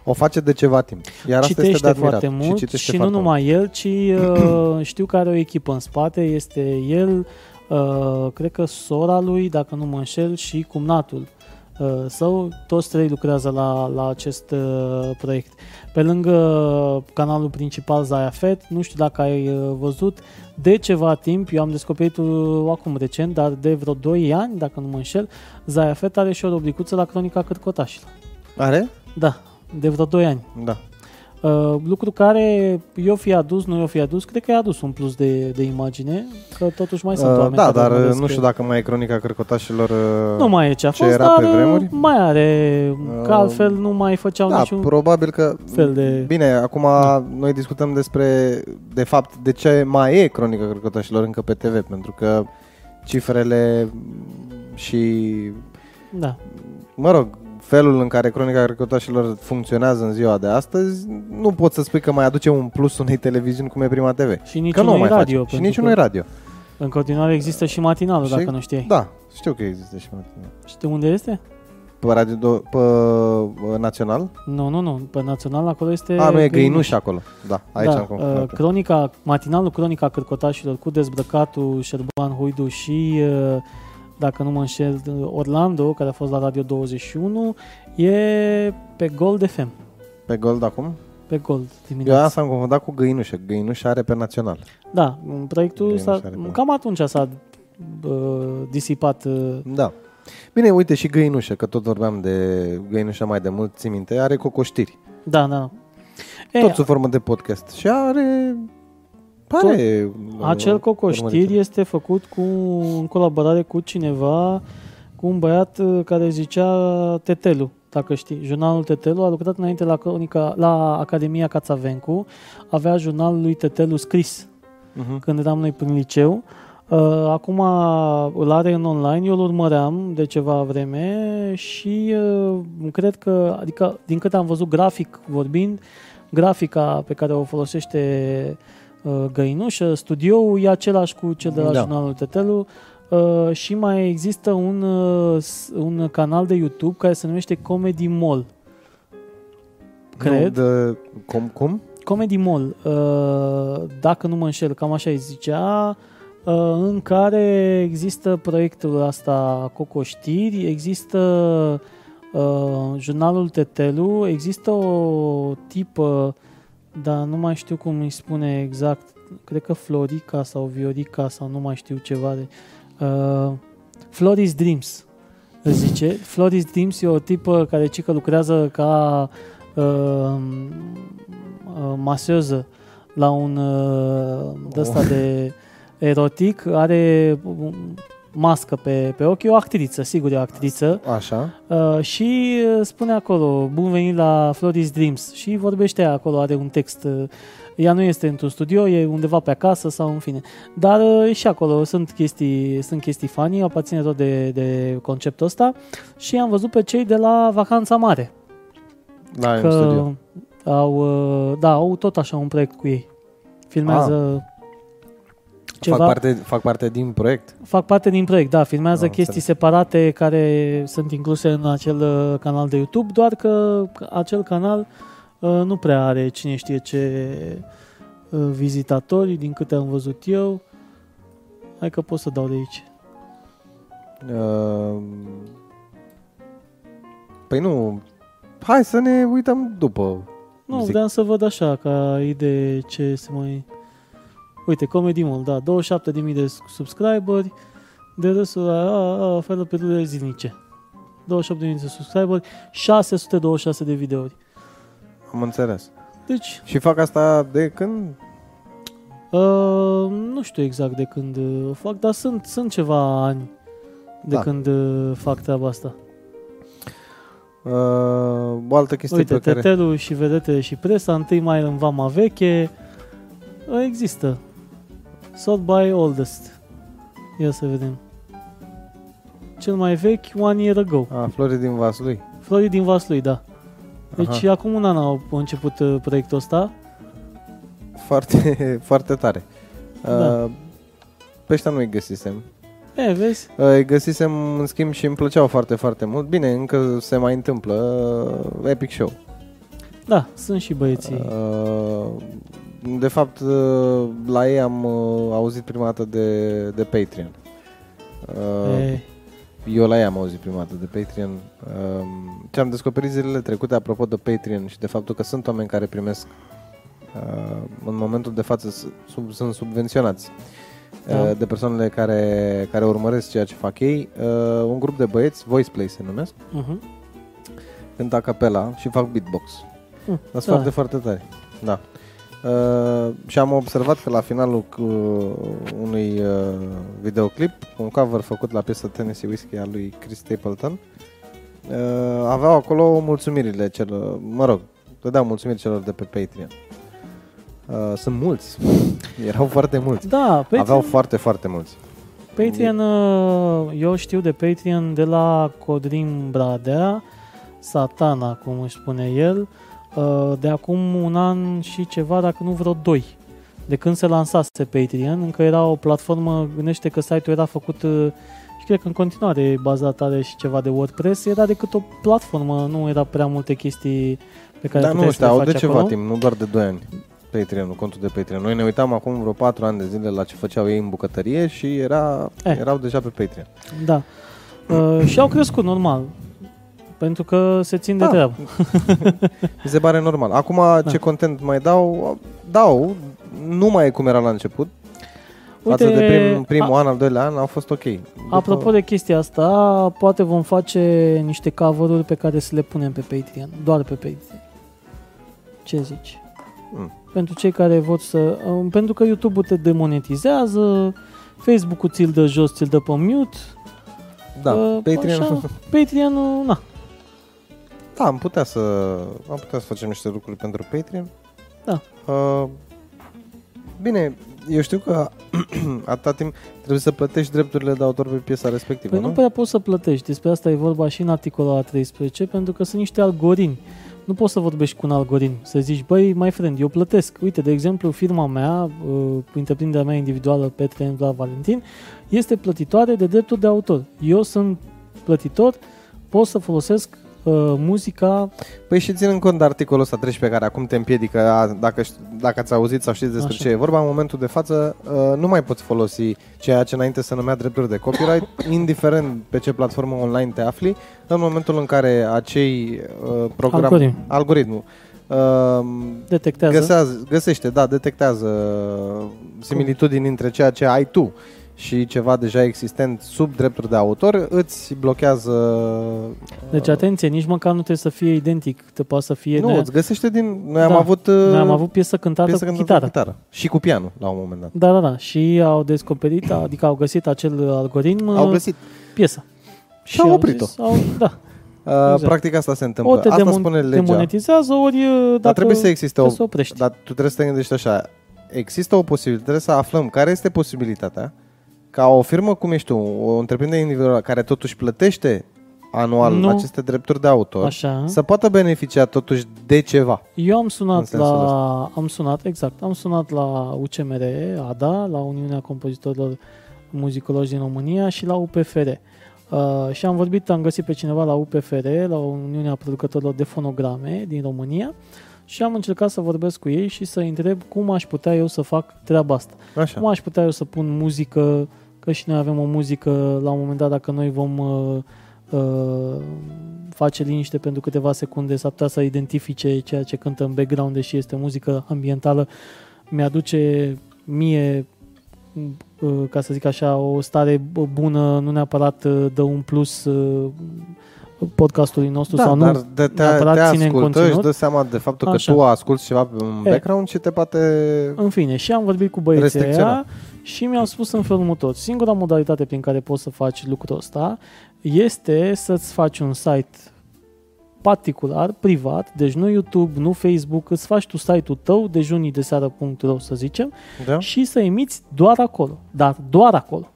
o face de ceva timp. Iar asta este de citește admirat. foarte mult și, citește și nu foarte numai el, ci uh, știu că are o echipă în spate, este el, uh, cred că sora lui, dacă nu mă înșel, și cumnatul uh, său, toți trei lucrează la, la acest uh, proiect. Pe lângă canalul principal Zayafet, nu știu dacă ai uh, văzut, de ceva timp, eu am descoperit uh, acum recent, dar de vreo 2 ani, dacă nu mă înșel, Zayafet are și o rubricuță la Cronica Cârcotașilor. Are? Da, de vreo 2 ani. Da. Uh, lucru care eu fi adus, nu eu fi adus, cred că i-a adus un plus de, de imagine, că totuși mai sunt Uh, oameni da, care dar urmăresc nu știu că- dacă mai e cronica cărcotașilor. uh, Nu mai e ce a ce fost, era dar pe vremuri? uh, mai are, că Uh, altfel nu mai făceau Da, niciun probabil că... fel de... Bine, acum noi discutăm despre, de fapt, de ce mai e cronica cărcotașilor încă pe TV, pentru că cifrele și, Da. mă rog, felul în care cronica cărcotașilor funcționează în ziua de astăzi, nu poți să spui că mai aduce un plus unei televiziuni cum e Prima TV. Și nici Că nu unui mai radio. face. Și pentru nici că unui radio. În continuare există și matinalul, Și- dacă nu știai. Da, știu că există și matinal. Știi unde este? Pe Radio do- pe uh, Național? Nu, nu, nu. Pe național acolo este... A, nu e Găinuș acolo. Da, aici da, am uh, confundat. cronica, matinalul Cronica Cârcotașilor cu dezbrăcatul Șerban Huidu și, uh, dacă nu mă înșel, Orlando, care a fost la Radio 21, e pe Gold FM. Pe Gold acum? Pe Gold Eu dimineața. asta am confundat cu Găinușă. Găinuș are pe Național. Da, proiectul Găinuș s-a, are pe- cam atunci s-a uh, disipat. Uh, Da. Bine, uite și Găinușă, că tot vorbeam de Găinușă mai de mult, ții minte, are cocoștiri. da, da. E, Tot sub formă de podcast. Și are... Pare... Acel cocoștiri este făcut cu, în colaborare cu cineva, cu un băiat uh, care zicea Tetelu, dacă știi. Jurnalul Tetelu a lucrat înainte la, cronica, la Academia Cațavencu, avea jurnalul lui Tetelu scris Uh-huh. când eram noi prin liceu. Uh, Acum îl are în online, eu îl urmăream de ceva vreme și uh, cred că, adică din câte am văzut grafic vorbind, grafica pe care o folosește uh, Găinușă, studioul e același cu cel de la Da. jurnalul Tetelu uh, și mai există un, uh, s- un canal de YouTube care se numește Comedy Mall. Cred. Nu, de, cum, cum? Comedy Mall, uh, dacă nu mă înșel, cam așa îi zicea, uh, în care există proiectul asta Cocoștiri, există uh, jurnalul Tetelu, există o tipă, dar nu mai știu cum îi spune exact, cred că Florica sau Viorica sau nu mai știu ceva de... Uh, Floris Dreams, îți zice. Floris Dreams e o tipă care cică lucrează ca uh, uh, masöză la un uh, ăsta de erotic, are um, mască pe, pe ochi, e o actriță, sigur e o actriță, Așa. uh, și uh, spune acolo, bun venit la Floris Dreams și vorbește ea acolo, are un text, uh, ea nu este într-un studio, e undeva pe acasă sau în fine, dar uh, și acolo sunt chestii, sunt chestii funny, aparține tot de, de conceptul ăsta și am văzut pe cei de la Vacanța Mare, La în că studio. au, uh, da, au tot așa un proiect cu ei. Filmează ceva, Fac parte, fac parte din proiect. fac parte din proiect, da, filmează Am chestii înțeles. separate care sunt incluse în acel uh, canal de YouTube, doar că acel canal uh, nu prea are cine știe ce uh, vizitatori, din câte am văzut eu. Hai că pot să dau de aici. Uh, păi nu... Hai să ne uităm după. Nu, Zic. vreau să văd așa, ca idee ce se mai... Uite, Comedy Mall, da, 27.000 de subscriberi, de râsul a, a, a, felul pe râurile zilnice. 27.000 de subscriberi, 626 de videouri. Am înțeles. Deci, Și fac asta de când? uh, nu știu exact de când uh, o fac, dar sunt, sunt ceva ani de Da. când uh, fac treaba asta. Uh, o altă chestie Uite, pe care... Tetelul și vedete și presa, 1 mai în Vama Veche, uh, există. Sort by Oldest. Ia să vedem. Cel mai vechi, One Year Ago. A, Flori din Vaslui. Florii din Vaslui, da. Deci Aha. acum un an au început uh, proiectul ăsta. Foarte, foarte tare. Uh, Da. Pe ăștia nu-i găsisem. E, vezi? Uh, Îi găsisem, în schimb, și îmi plăceau foarte, foarte mult. Bine, încă se mai întâmplă. Uh, Epic Show. Da, sunt și băieții. Uh, De fapt, uh, la ei am uh, auzit prima dată de, de Patreon. Uh, E, Eu la ei am auzit prima dată de Patreon. Um, Ce am descoperit zilele trecute apropo de Patreon și de faptul că sunt oameni care primesc uh, în momentul de față s- sub, sunt subvenționați Da. uh, de persoanele care, care urmăresc ceea ce fac ei. Uh, un grup de băieți, Voice Play se numesc, uh-huh. cânt a capela și fac beatbox. Mm, Sunt da. foarte, foarte tari. Da. Uh, și am observat că la finalul cu unui uh, videoclip, un cover făcut la piesa Tennessee Whiskey a lui Chris Stapleton, uh, aveau acolo mulțumirile celor, mă rog, dădeau mulțumiri celor de pe Patreon. Uh, sunt mulți. Erau foarte mulți. Da, Patreon, Aveau foarte, foarte mulți. Patreon, uh, eu știu de Patreon de la Codrin Bradea, Satana, cum își spune el, uh, de acum un an și ceva, dacă nu vreo doi. De când se lansase Patreon, încă era o platformă, gândește că site-ul era făcut uh, și cred că în continuare e bazat are și ceva de WordPress, era decât o platformă, nu era prea multe chestii pe care Dar nu puteai să ăștia le au faci de ceva acolo. timp, nu doar de 2 ani. Patreon, contul de Patreon. Noi ne uitam acum vreo 4 ani de zile la ce făceau ei în bucătărie și era, Eh. erau deja pe Patreon. Da. Uh, și au crescut normal. Pentru că se țin de Da. treabă. Mi se pare normal. Acum ce content mai dau, dau, nu mai e cum era la început. Față de prim, primul a, an, al doilea an, au fost ok. După, apropo de chestia asta, poate vom face niște cover pe care să le punem pe Patreon. Doar pe Patreon. Ce zici? Mm. Pentru cei care vor să... um, Pentru că YouTube-ul te demonetizează, Facebook-ul ți-l dă jos, ți-l dă pe mute. da, uh, Patreon, așa, Patreon-ul, na. Da, am putea să am putea să facem niște lucruri pentru Patreon. Da. Uh, bine, eu știu că atâta timp trebuie să plătești drepturile de autor pe piesa respectivă, Păi nu? nu prea poți să plătești. Despre asta e vorba și în articolul la 13, pentru că sunt niște algoritmi. Nu poți să vorbești cu un algoritm, să zici, băi, my friend, eu plătesc. Uite, de exemplu, firma mea, uh, întreprinderea mea individuală, Petre la Valentin, este plătitoare de drepturi de autor. Eu sunt plătitor, pot să folosesc uh, muzica, Păi și ținând cont de articolul ăsta 13 care acum te împiedică, a, dacă, ști- dacă ați auzit sau știți despre Așa. ce e vorba, în momentul de față uh, nu mai poți folosi ceea ce înainte se numea drepturi de copyright, indiferent pe ce platformă online te afli, în momentul în care acei uh, program, Algoritm. algoritmul uh, detectează. găsează, găsește, da, detectează similitudini între ceea ce ai tu și ceva deja existent sub drepturi de autor, îți blochează Deci, atenție, nici măcar nu trebuie să fie identic, te poate să fie... nu, noi, îți găsește din... Noi am Da. avut, uh, noi am avut piesă cântată piesă cu cântată chitară. cu chitară. Și cu pianul, la un moment dat. Da, da, da. Și au descoperit, adică au găsit acel algoritm Au uh, găsit. piesă. Și au oprit-o. zis, Au, da. Uh, exact. Practic asta se întâmplă. Ori te asta demon- spune legea. demonetizează, ori uh, dacă Dar trebuie să existe o... trebuie să oprești. Dar tu trebuie să te gândești așa. Există o posibilitate, trebuie să aflăm care este posibilitatea ca o firmă cum ești tu, o întreprindere individuală care totuși plătește anual Nu. aceste drepturi de autor, Așa. să poată beneficia totuși de ceva. Eu am În sunat sensul la... Am sunat, exact. Am sunat la UCMR, ADA, la Uniunea Compozitorilor Muzicologi din România și la UPFR. Uh, și am vorbit, am găsit pe cineva la UPFR, la Uniunea Producătorilor de Fonograme din România și am încercat să vorbesc cu ei și să întreb cum aș putea eu să fac treaba asta. Așa. Cum aș putea eu să pun muzică, că și noi avem o muzică, la un moment dat, dacă noi vom uh, uh, face liniște pentru câteva secunde, s-ar putea să identifice ceea ce cântă în background, deși este muzică ambientală, mi-aduce mie, uh, ca să zic așa, o stare bună, nu neapărat uh, dă un plus uh, podcastului nostru Da, sau dar nu de te, neapărat te ține în ascultă, își conținut. dă seama de faptul Așa. că tu asculti ceva în E. background și te poate... În fine, și am vorbit cu băieții Restricționa. aia și mi-au spus în felul următor. Singura modalitate prin care poți să faci lucrul ăsta este să-ți faci un site particular, privat, deci nu YouTube, nu Facebook, îți faci tu site-ul tău, dejunii de seară.ro să zicem, Da? și să emiți doar acolo, dar doar acolo.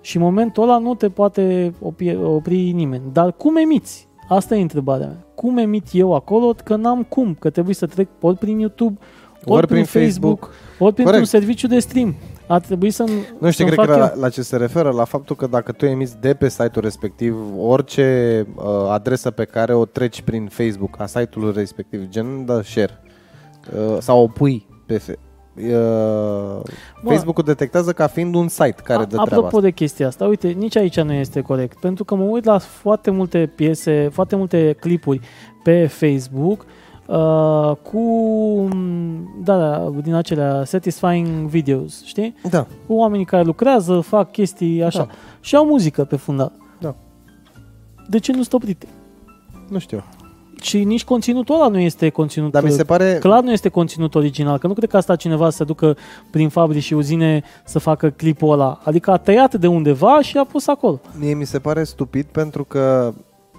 Și în momentul ăla nu te poate opri, opri nimeni. Dar cum emiți? Asta e întrebarea mea. Cum emit eu acolo? Că n-am cum, că trebuie să trec ori prin YouTube, ori, Ori prin Facebook. ori printr-un Corect. serviciu de stream. Ar trebui să Nu știu, să cred că fac la, eu. la ce se referă, la faptul că dacă tu emiți de pe site-ul respectiv orice uh, adresă pe care o treci prin Facebook a site-ului respectiv, gen de share, uh, sau o pui pe fe- uh, Facebook-ul detectează ca fiind un site care A- dă treaba Apropo asta. de chestia asta, uite, nici aici nu este corect, pentru că mă uit la foarte multe piese, foarte multe clipuri pe Facebook uh, cu, m, da, da, din acelea satisfying videos, știi? Da, Cu oamenii care lucrează, fac chestii așa Da. și au muzică pe fundal. Da. De ce nu sunt oprite? nu știu. și nici conținutul ăla nu este conținut Dar mi se pare... Clar nu este conținut original, că nu cred că asta cineva să ducă prin fabrici și uzine să facă clipul ăla. Adică a tăiat de undeva și a pus acolo. Mie mi se pare stupid pentru că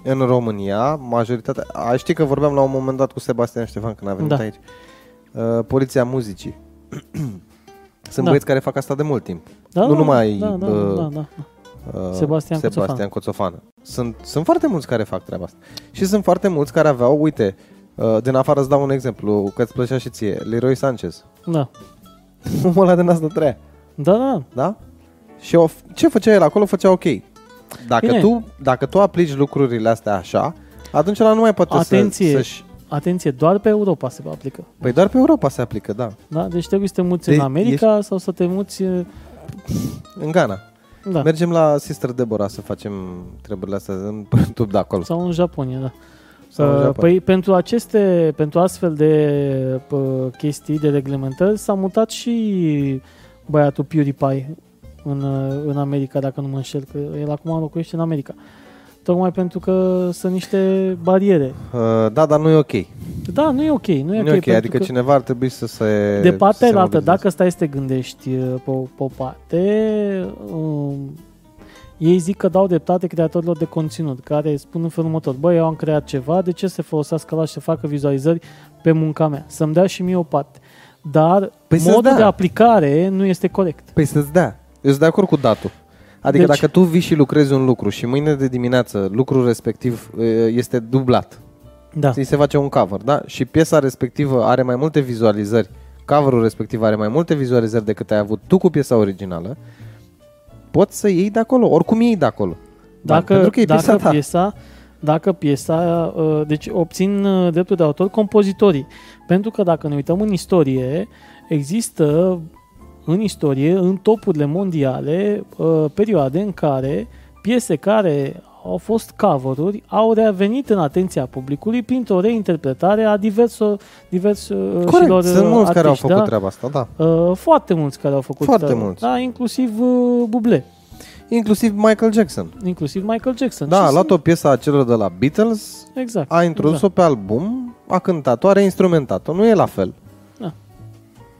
în România, majoritatea... A, știi că vorbeam la un moment dat cu Sebastian Ștefan când a venit Da. aici. Uh, poliția muzicii. Sunt Da. băieți care fac asta de mult timp. Da, Nu da, numai, da, da, uh, da, da. Uh, Sebastian Sebastian Coțofană. Sunt, sunt foarte mulți care fac treaba asta. Și sunt foarte mulți care aveau, uite, uh, din afară îți dau un exemplu, că îți plăcea și ție, Leroy Sanchez. Da, Omul ăla de nas de treia. da, da. Da? Și o, ce făcea el acolo, făcea ok. Dacă Bine. tu, dacă tu aplici lucrurile astea așa, atunci la nu mai poate Atenție. să, să-și... Atenție, doar pe Europa se aplică. Păi doar pe Europa se aplică, da. Da? Deci trebuie să te muți De- în America sau să te muți... uh, În Ghana. Da. Mergem la Sister Deborah să facem treburile astea în pe YouTube de acolo. Sau în Japonia, da. Sau în Uh, Japonia. Păi pentru aceste, pentru astfel de uh, chestii, de reglementări, s-a mutat și băiatul PewDiePie în, uh, în America, dacă nu mă înșel, că el acum locuiește în America. Tocmai pentru că sunt niște bariere. Uh, da, dar nu e ok. Da, nu e ok, nu e Nu ok. e ok, pentru adică că cineva ar trebui să se de partea să se altă, mobilizeze. dacă stai să te gândești uh, pe, pe o parte, um, ei zic că dau dreptate creatorilor de conținut, care spun în felul următor, băi, eu am creat ceva, de ce să folosească la și să facă vizualizări pe munca mea? Să-mi dea și mie o parte. Dar Păi să-ți modul dea. de aplicare nu este corect. Păi să-ți dea. Eu sunt de acord cu datul. Adică Deci- dacă tu vii și lucrezi un lucru și mâine de dimineață lucrul respectiv e, este dublat, Da. ți se face un cover, da? Și piesa respectivă are mai multe vizualizări, coverul respectiv are mai multe vizualizări decât ai avut tu cu piesa originală, poți să iei de acolo, oricum iei de acolo. Dar Dacă, pentru că e piesa dacă ta. piesa, dacă piesa, uh, deci obțin uh, dreptul de autor compozitorii. Pentru că dacă ne uităm în istorie, există în istorie, în topurile mondiale, uh, perioade în care piese care au fost cover-uri au revenit în atenția publicului printr-o reinterpretare a diverso, diverso Corect, sunt mulți care au făcut da? treaba asta, da. Uh, foarte mulți care au făcut Foarte treaba. mulți. Da, inclusiv uh, Bublé, Inclusiv Michael Jackson. inclusiv Michael Jackson. Da, Și a sunt- luat o piesă a celor de la Beatles, Exact. a introdus-o pe album, a cântat-o, a reinstrumentat-o, nu e la fel.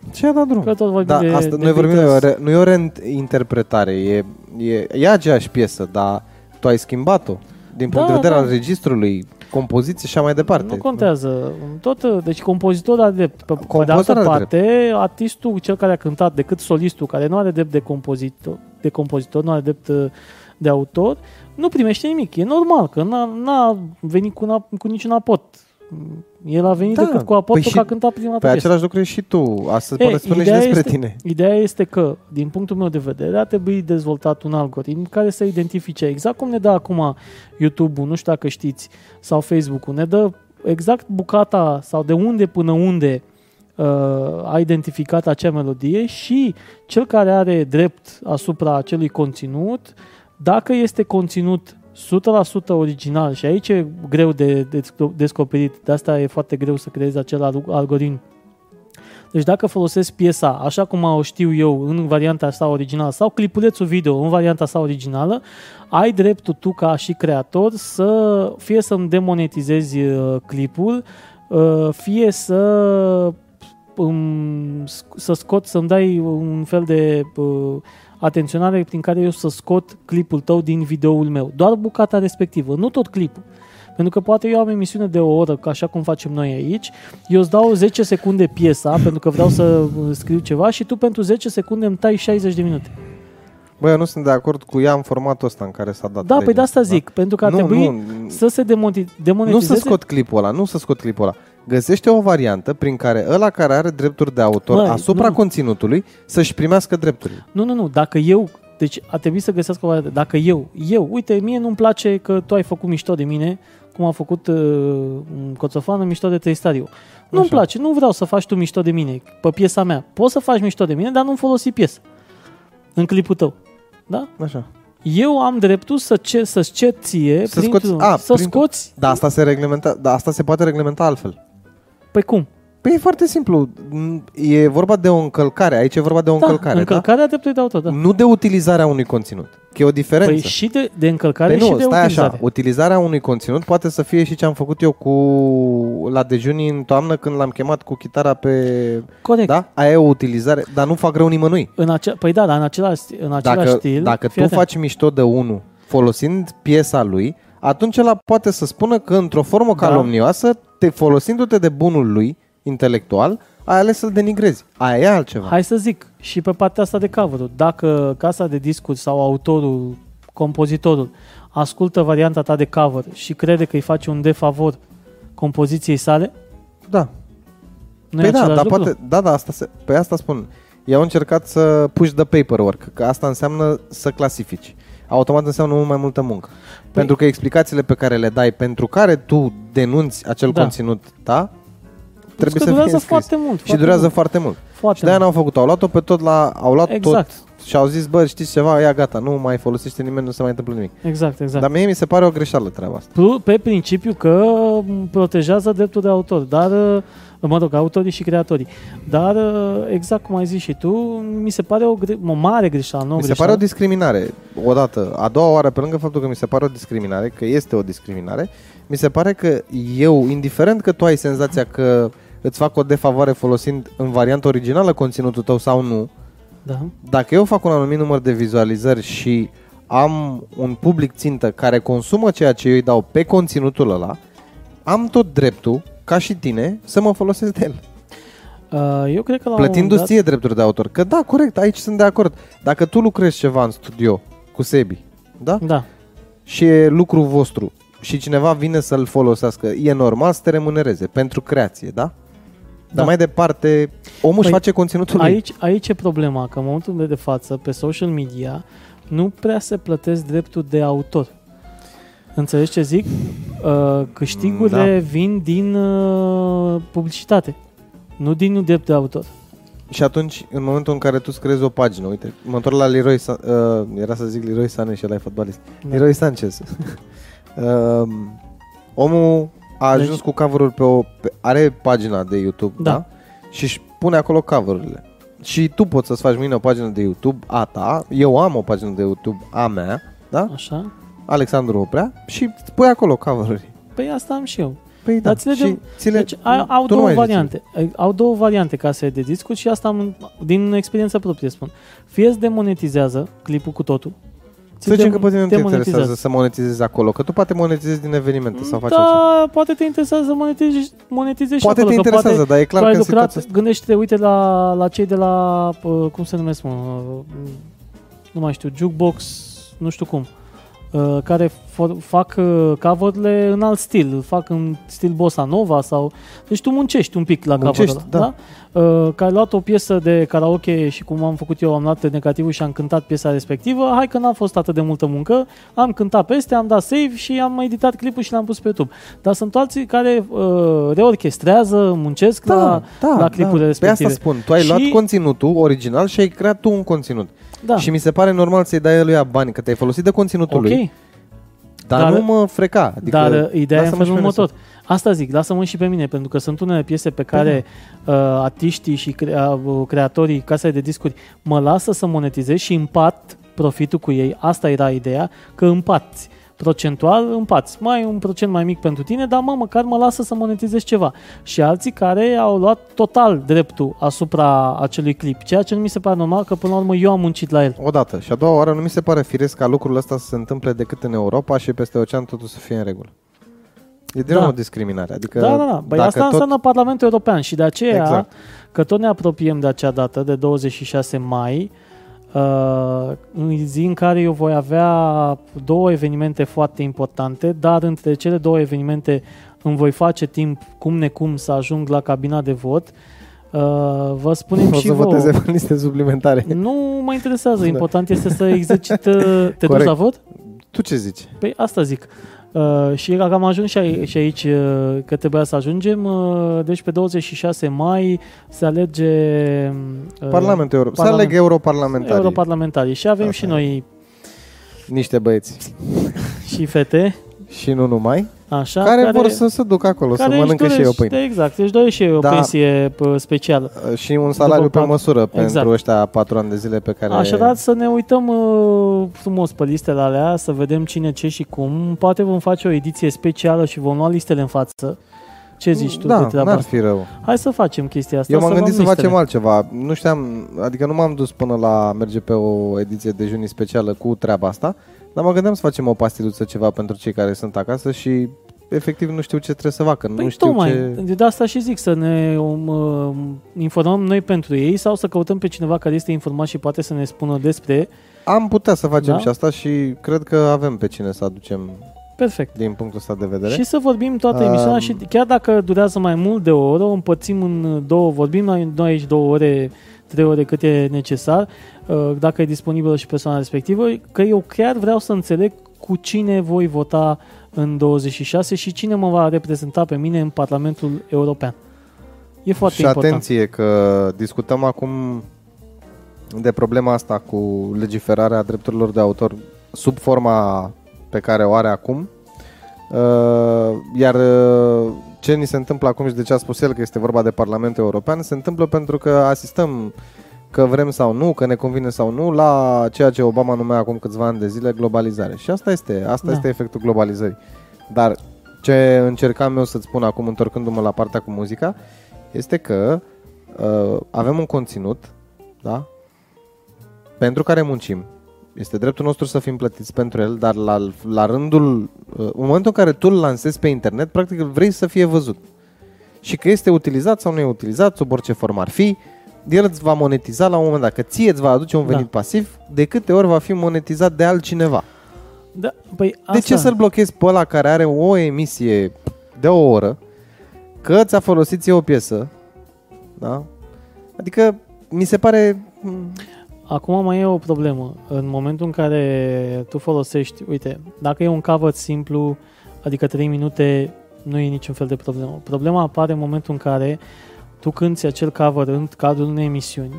Da. Ce a dat drum? Că tot vorbim Da, de, asta, de noi vorbim de o Beatles. re, nu e o reinterpretare, e, e, e aceeași piesă, dar tu ai schimbat-o din punct Da, de vedere da. al registrului, compoziție și așa mai departe. Nu contează. Tot, deci compozitorul are drept. Pe, pe de Compozitorul altă are parte, artistul, cel care a cântat, decât solistul, care nu are drept de compozitor, de compozitor nu are drept uh, de autor, nu primește nimic. E normal, că n-a, n-a venit cu, na, cu niciun aport. El a venit Da, decât cu aportul păi că a și cântat prima Pe dată piesă. același lucru e și tu. Asta se E, poate spune și ideea despre este- tine. Ideea este că, din punctul meu de vedere, ar trebui dezvoltat un algoritm care să identifice exact cum ne dă acum YouTube-ul, nu știu dacă știți, sau Facebook-ul, ne dă exact bucata sau de unde până unde uh, a identificat acea melodie și cel care are drept asupra acelui conținut, dacă este conținut 100% original. Și aici e greu de, de descoperit, de asta e foarte greu să creezi acel al- algoritm. Deci dacă folosesc piesa așa cum o știu eu în varianta sa originală sau clipulețul video în varianta sa originală, ai dreptul tu ca și creator să fie să-mi demonetizezi uh, clipul, uh, fie să um, sc- să scot, să-mi dai un fel de uh, atenționare prin care eu să scot clipul tău din videoul meu. Doar bucata respectivă, nu tot clipul. Pentru că poate eu am emisiune de o oră, ca așa cum facem noi aici, eu îți dau 10 secunde piesa, pentru că vreau să uh, scriu ceva și tu pentru 10 secunde îmi tai 60 de minute. Băi, eu nu sunt de acord cu ea în formatul ăsta în care s-a dat Da, păi legea. de asta zic, pentru că ar nu, trebui nu, să se demonti- nu demonetizeze. să scot clipul ăla, nu să scot clipul ăla. Găsește o variantă prin care ăla care are drepturi de autor Măi, asupra nu. conținutului să-și primească drepturile. Nu, nu, nu, dacă eu, deci a trebuit să găsesc o variantă. Dacă eu, eu, uite, mie nu-mi place că tu ai făcut mișto de mine, cum a făcut uh, Coțofană mișto de Tristariu. Nu-mi Așa. place, nu vreau să faci tu mișto de mine pe piesa mea. Poți să faci mișto de mine, dar nu folosi piesă în clipul tău. Da? Așa. Eu am dreptul să cer, să-ți cer ție, Să printr-un- scoți- a, să printr- scoți, Da, asta se reglementa, da, asta se poate reglementa altfel. Păi cum? Păi e foarte simplu. E vorba de o încălcare. Aici e vorba de o Da, încălcare, încălcarea dreptului de autor, da. da? Nu de utilizarea unui conținut. Că e o diferență. Păi și de, de încălcare Păi și nu, de stai utilizare. așa, utilizarea unui conținut poate să fie și ce am făcut eu cu la dejunii în toamnă când l-am chemat cu chitara pe... Corect. Da? Aia e o utilizare, dar nu fac rău nimănui. În acea, păi da, dar în același, în același Dacă, stil... dacă tu fii atent. faci mișto de unul folosind piesa lui, atunci ăla poate să spună că într-o formă Da. calomnioasă, te, folosindu-te de bunul lui intelectual, ai ales să-l denigrezi. Aia e altceva. Hai să zic, și pe partea asta de cover Dacă casa de discuri sau autorul, compozitorul, ascultă varianta ta de cover și crede că îi face un defavor compoziției sale, Da. nu păi e da, același dar lucru? poate, da, da, asta se, pe asta spun. Ei au încercat să puși de paperwork, că asta înseamnă să clasifici. Automat înseamnă mult mai multă muncă. Păi- pentru că explicațiile pe care le dai, pentru care tu denunți acel Da. conținut, da? Plus Trebuie că să durează fie scris. foarte mult. Și foarte durează mult, foarte mult. foarte Și de-aia mult. n-au făcut. Au luat-o pe tot la... Au luat Exact. tot și au zis, bă, știți ceva, ia gata, nu mai folosește nimeni, nu se mai întâmplă nimic. Exact, exact. Dar mie mi se pare o greșeală treaba asta. Plu- Pe principiu că m, protejează dreptul de autor, dar, uh, mă rog, autorii și creatorii. Dar, uh, exact cum ai zis și tu, mi se pare o, gre- o mare greșeală, nu o Mi se greșeală. pare o discriminare, odată. A doua oară, pe lângă faptul că mi se pare o discriminare, că este o discriminare, mi se pare că eu, indiferent că tu ai senzația că îți fac o defavoare folosind în varianta originală conținutul tău sau nu, Da. dacă eu fac un anumit număr de vizualizări și am un public țintă care consumă ceea ce eu îi dau pe conținutul ăla, am tot dreptul, ca și tine, să mă folosesc de el. Uh, Eu cred că la un Plătindu-ți moment ție drepturi de autor. Că da, corect, aici sunt de acord. Dacă tu lucrezi ceva în studio cu Sebi, da? dat, da. Și e lucru vostru și cineva vine să-l folosească, e normal să te remunereze pentru creație, da? Dar Da. mai departe, omul își Păi, face conținutul lui. Aici, aici e problema, că în momentul de față, pe social media, nu prea se plătesc dreptul de autor. Înțelegi ce zic? Uh, câștigurile Da. vin din uh, publicitate, nu din drept de autor. Și atunci, în momentul în care tu îți creezi o pagină, uite, mă întorc la Leroy, Sa- uh, era să zic Leroy Sané și ăla e fotbalist. Da. Leroy Sanchez. uh, omul a ajuns Deci- cu cover-uri pe o... Pe, are pagina de YouTube, da? Da. da? Și își pune acolo cover-urile. Și tu poți să-ți faci mâine o pagină de YouTube a ta, eu am o pagină de YouTube a mea, da? Așa? Alexandru Oprea, și îți pui acolo cover-uri. Păi asta am și eu. Păi da, Dar ți le și dăm- ți le, Deci au, au tu nu două mai zici. variante. Au două variante casele de discuri și asta am, din experiență proprie spun. Fie îți demonetizează clipul cu totul. ți Să zicem dem- că pe tine nu te demonetizează. interesează să monetizezi acolo, că tu poate monetizezi din evenimente sau faci altceva. Da, poate te interesează să monetizezi, monetizezi Poate și te acolo, că interesează, poate dar e clar tu ai că în lucrat, situația asta... gândește-te, uite la, la cei de la, uh, cum se numesc, mă, uh, nu mai știu, Jukebox, nu știu cum, uh, care for, fac uh, cover-urile în alt stil, fac în stil bossa nova sau... Deci tu muncești un pic la Muncești, cover-ul da. ăla, da? Uh, că ai luat o piesă de karaoke și cum am făcut eu, am luat negativul și am cântat piesa respectivă, hai că n-a fost atât de multă muncă, am cântat peste, am dat save și am editat clipul și l-am pus pe YouTube. Dar sunt alții care uh, reorchestrează, muncesc la, la clipurile Pe respective. asta spun, tu ai Și- luat conținutul original și ai creat tu un conținut. Da, Și mi se pare normal să-i dai lui bani, că te-ai folosit de conținutul ok. lui, dar, Dar- nu mă freca. Adică, Dar uh, ideea e în lasă-mă și felul pe mine următor. Asta zic, lasă-mă și pe mine, pentru că sunt unele piese pe care uh, artiștii și crea- uh, creatorii casei de discuri mă lasă să monetizez și împart profitul cu ei. Asta era ideea, că împarți. Procentual împați. Mai un procent mai mic pentru tine, dar mă, măcar mă lasă să monetizez ceva. Și alții care au luat total dreptul asupra acelui clip, ceea ce nu mi se pare normal, că până la urmă eu am muncit la el. să- Odată. Și a doua oară nu mi se pare firesc ca lucrul ăsta să se întâmple decât în Europa și peste ocean totul să fie în regulă. E din Da. nou o discriminare. Adică Da, da, da. Băi, dacă asta tot... înseamnă Parlamentul European și de aceea, Exact. exact. că tot ne apropiem de acea dată, de 26 mai, uh, în zi în care eu voi avea două evenimente foarte importante, dar între cele două evenimente îmi voi face timp cum necum să ajung la cabina de vot. Uh, vă spunem o și să vouă. voteze pe liste suplimentare. Nu mă interesează, Da. important este să exercit... uh, Te duci Corect. la vot? Tu ce zici? Păi asta zic. Uh, și că am ajuns și aici, și aici uh, că trebuia să ajungem. Uh, deci pe 26 mai se alege uh, Parlamentul European. Să Parlament- aleg europarlamentarii. europarlamentarii și avem Asta și e. noi Niște băieți. și fete. Și nu numai. Așa, care, vor să se ducă acolo, să care mănâncă își și ei o dorește- pâine. Exact, își dorește și ei o Da. pensie pă, specială. Uh, Și un salariu După pe pat- măsură Exact. pentru ăștia patru ani de zile pe care... Așadar să ne uităm uh, frumos pe listele alea, să vedem cine ce și cum. Poate vom face o ediție specială și vom lua listele în față. Ce zici tu de da, treaba n-ar asta? fi rău. Hai să facem chestia asta. Eu m-am să gândit să luăm facem listele. altceva. Nu știam, adică nu m-am dus până la a merge pe o ediție de junii specială cu treaba asta, dar mă gândeam să facem o pastiluță ceva pentru cei care sunt acasă și efectiv nu știu ce trebuie să facă. Păi nu știu tocmai, ce... de asta și zic, să ne um, uh, informăm noi pentru ei sau să căutăm pe cineva care este informat și poate să ne spună despre. Am putea să facem Da? și asta și cred că avem pe cine să aducem Perfect. din punctul ăsta de vedere. Și să vorbim toată Um, emisiunea și chiar dacă durează mai mult de o oră, o împărțim în două, vorbim noi, noi aici două ore, trei ore cât e necesar, uh, dacă e disponibilă și persoana respectivă, că eu chiar vreau să înțeleg cu cine voi vota în 26 și cine mă va reprezenta pe mine în Parlamentul European. E foarte și important. atenție că discutăm acum de problema asta cu legiferarea drepturilor de autor sub forma pe care o are acum. Uh, Iar uh, ce ni se întâmplă acum și de ce a spus el că este vorba de Parlamentul European, se întâmplă pentru că asistăm că vrem sau nu, că ne convine sau nu, la ceea ce Obama numea acum câțiva ani de zile globalizare. Și asta este, asta Da. este efectul globalizării. Dar ce încercam eu să-ți spun acum, întorcându-mă la partea cu muzica, este că uh, avem un conținut, da? Pentru care muncim. Este dreptul nostru să fim plătiți pentru el, dar la, la rândul, uh, în momentul în care tu îl lansezi pe internet, practic vrei să fie văzut. Și că este utilizat sau nu e utilizat, sub orice formă ar fi, el îți va monetiza la un moment dat, că ție îți va aduce un Da. venit pasiv, de câte ori va fi monetizat de altcineva. Da, păi asta, De ce să-l blochezi pe ăla care are o emisie de o oră, că ți-a folosit ție o piesă, da? Adică mi se pare... mm, Acum mai e o problemă. În momentul în care tu folosești, uite, dacă e un cover simplu, adică 3 minute, nu e niciun fel de problemă. Problema apare în momentul în care tu cânti acel cover în cadrul unei emisiuni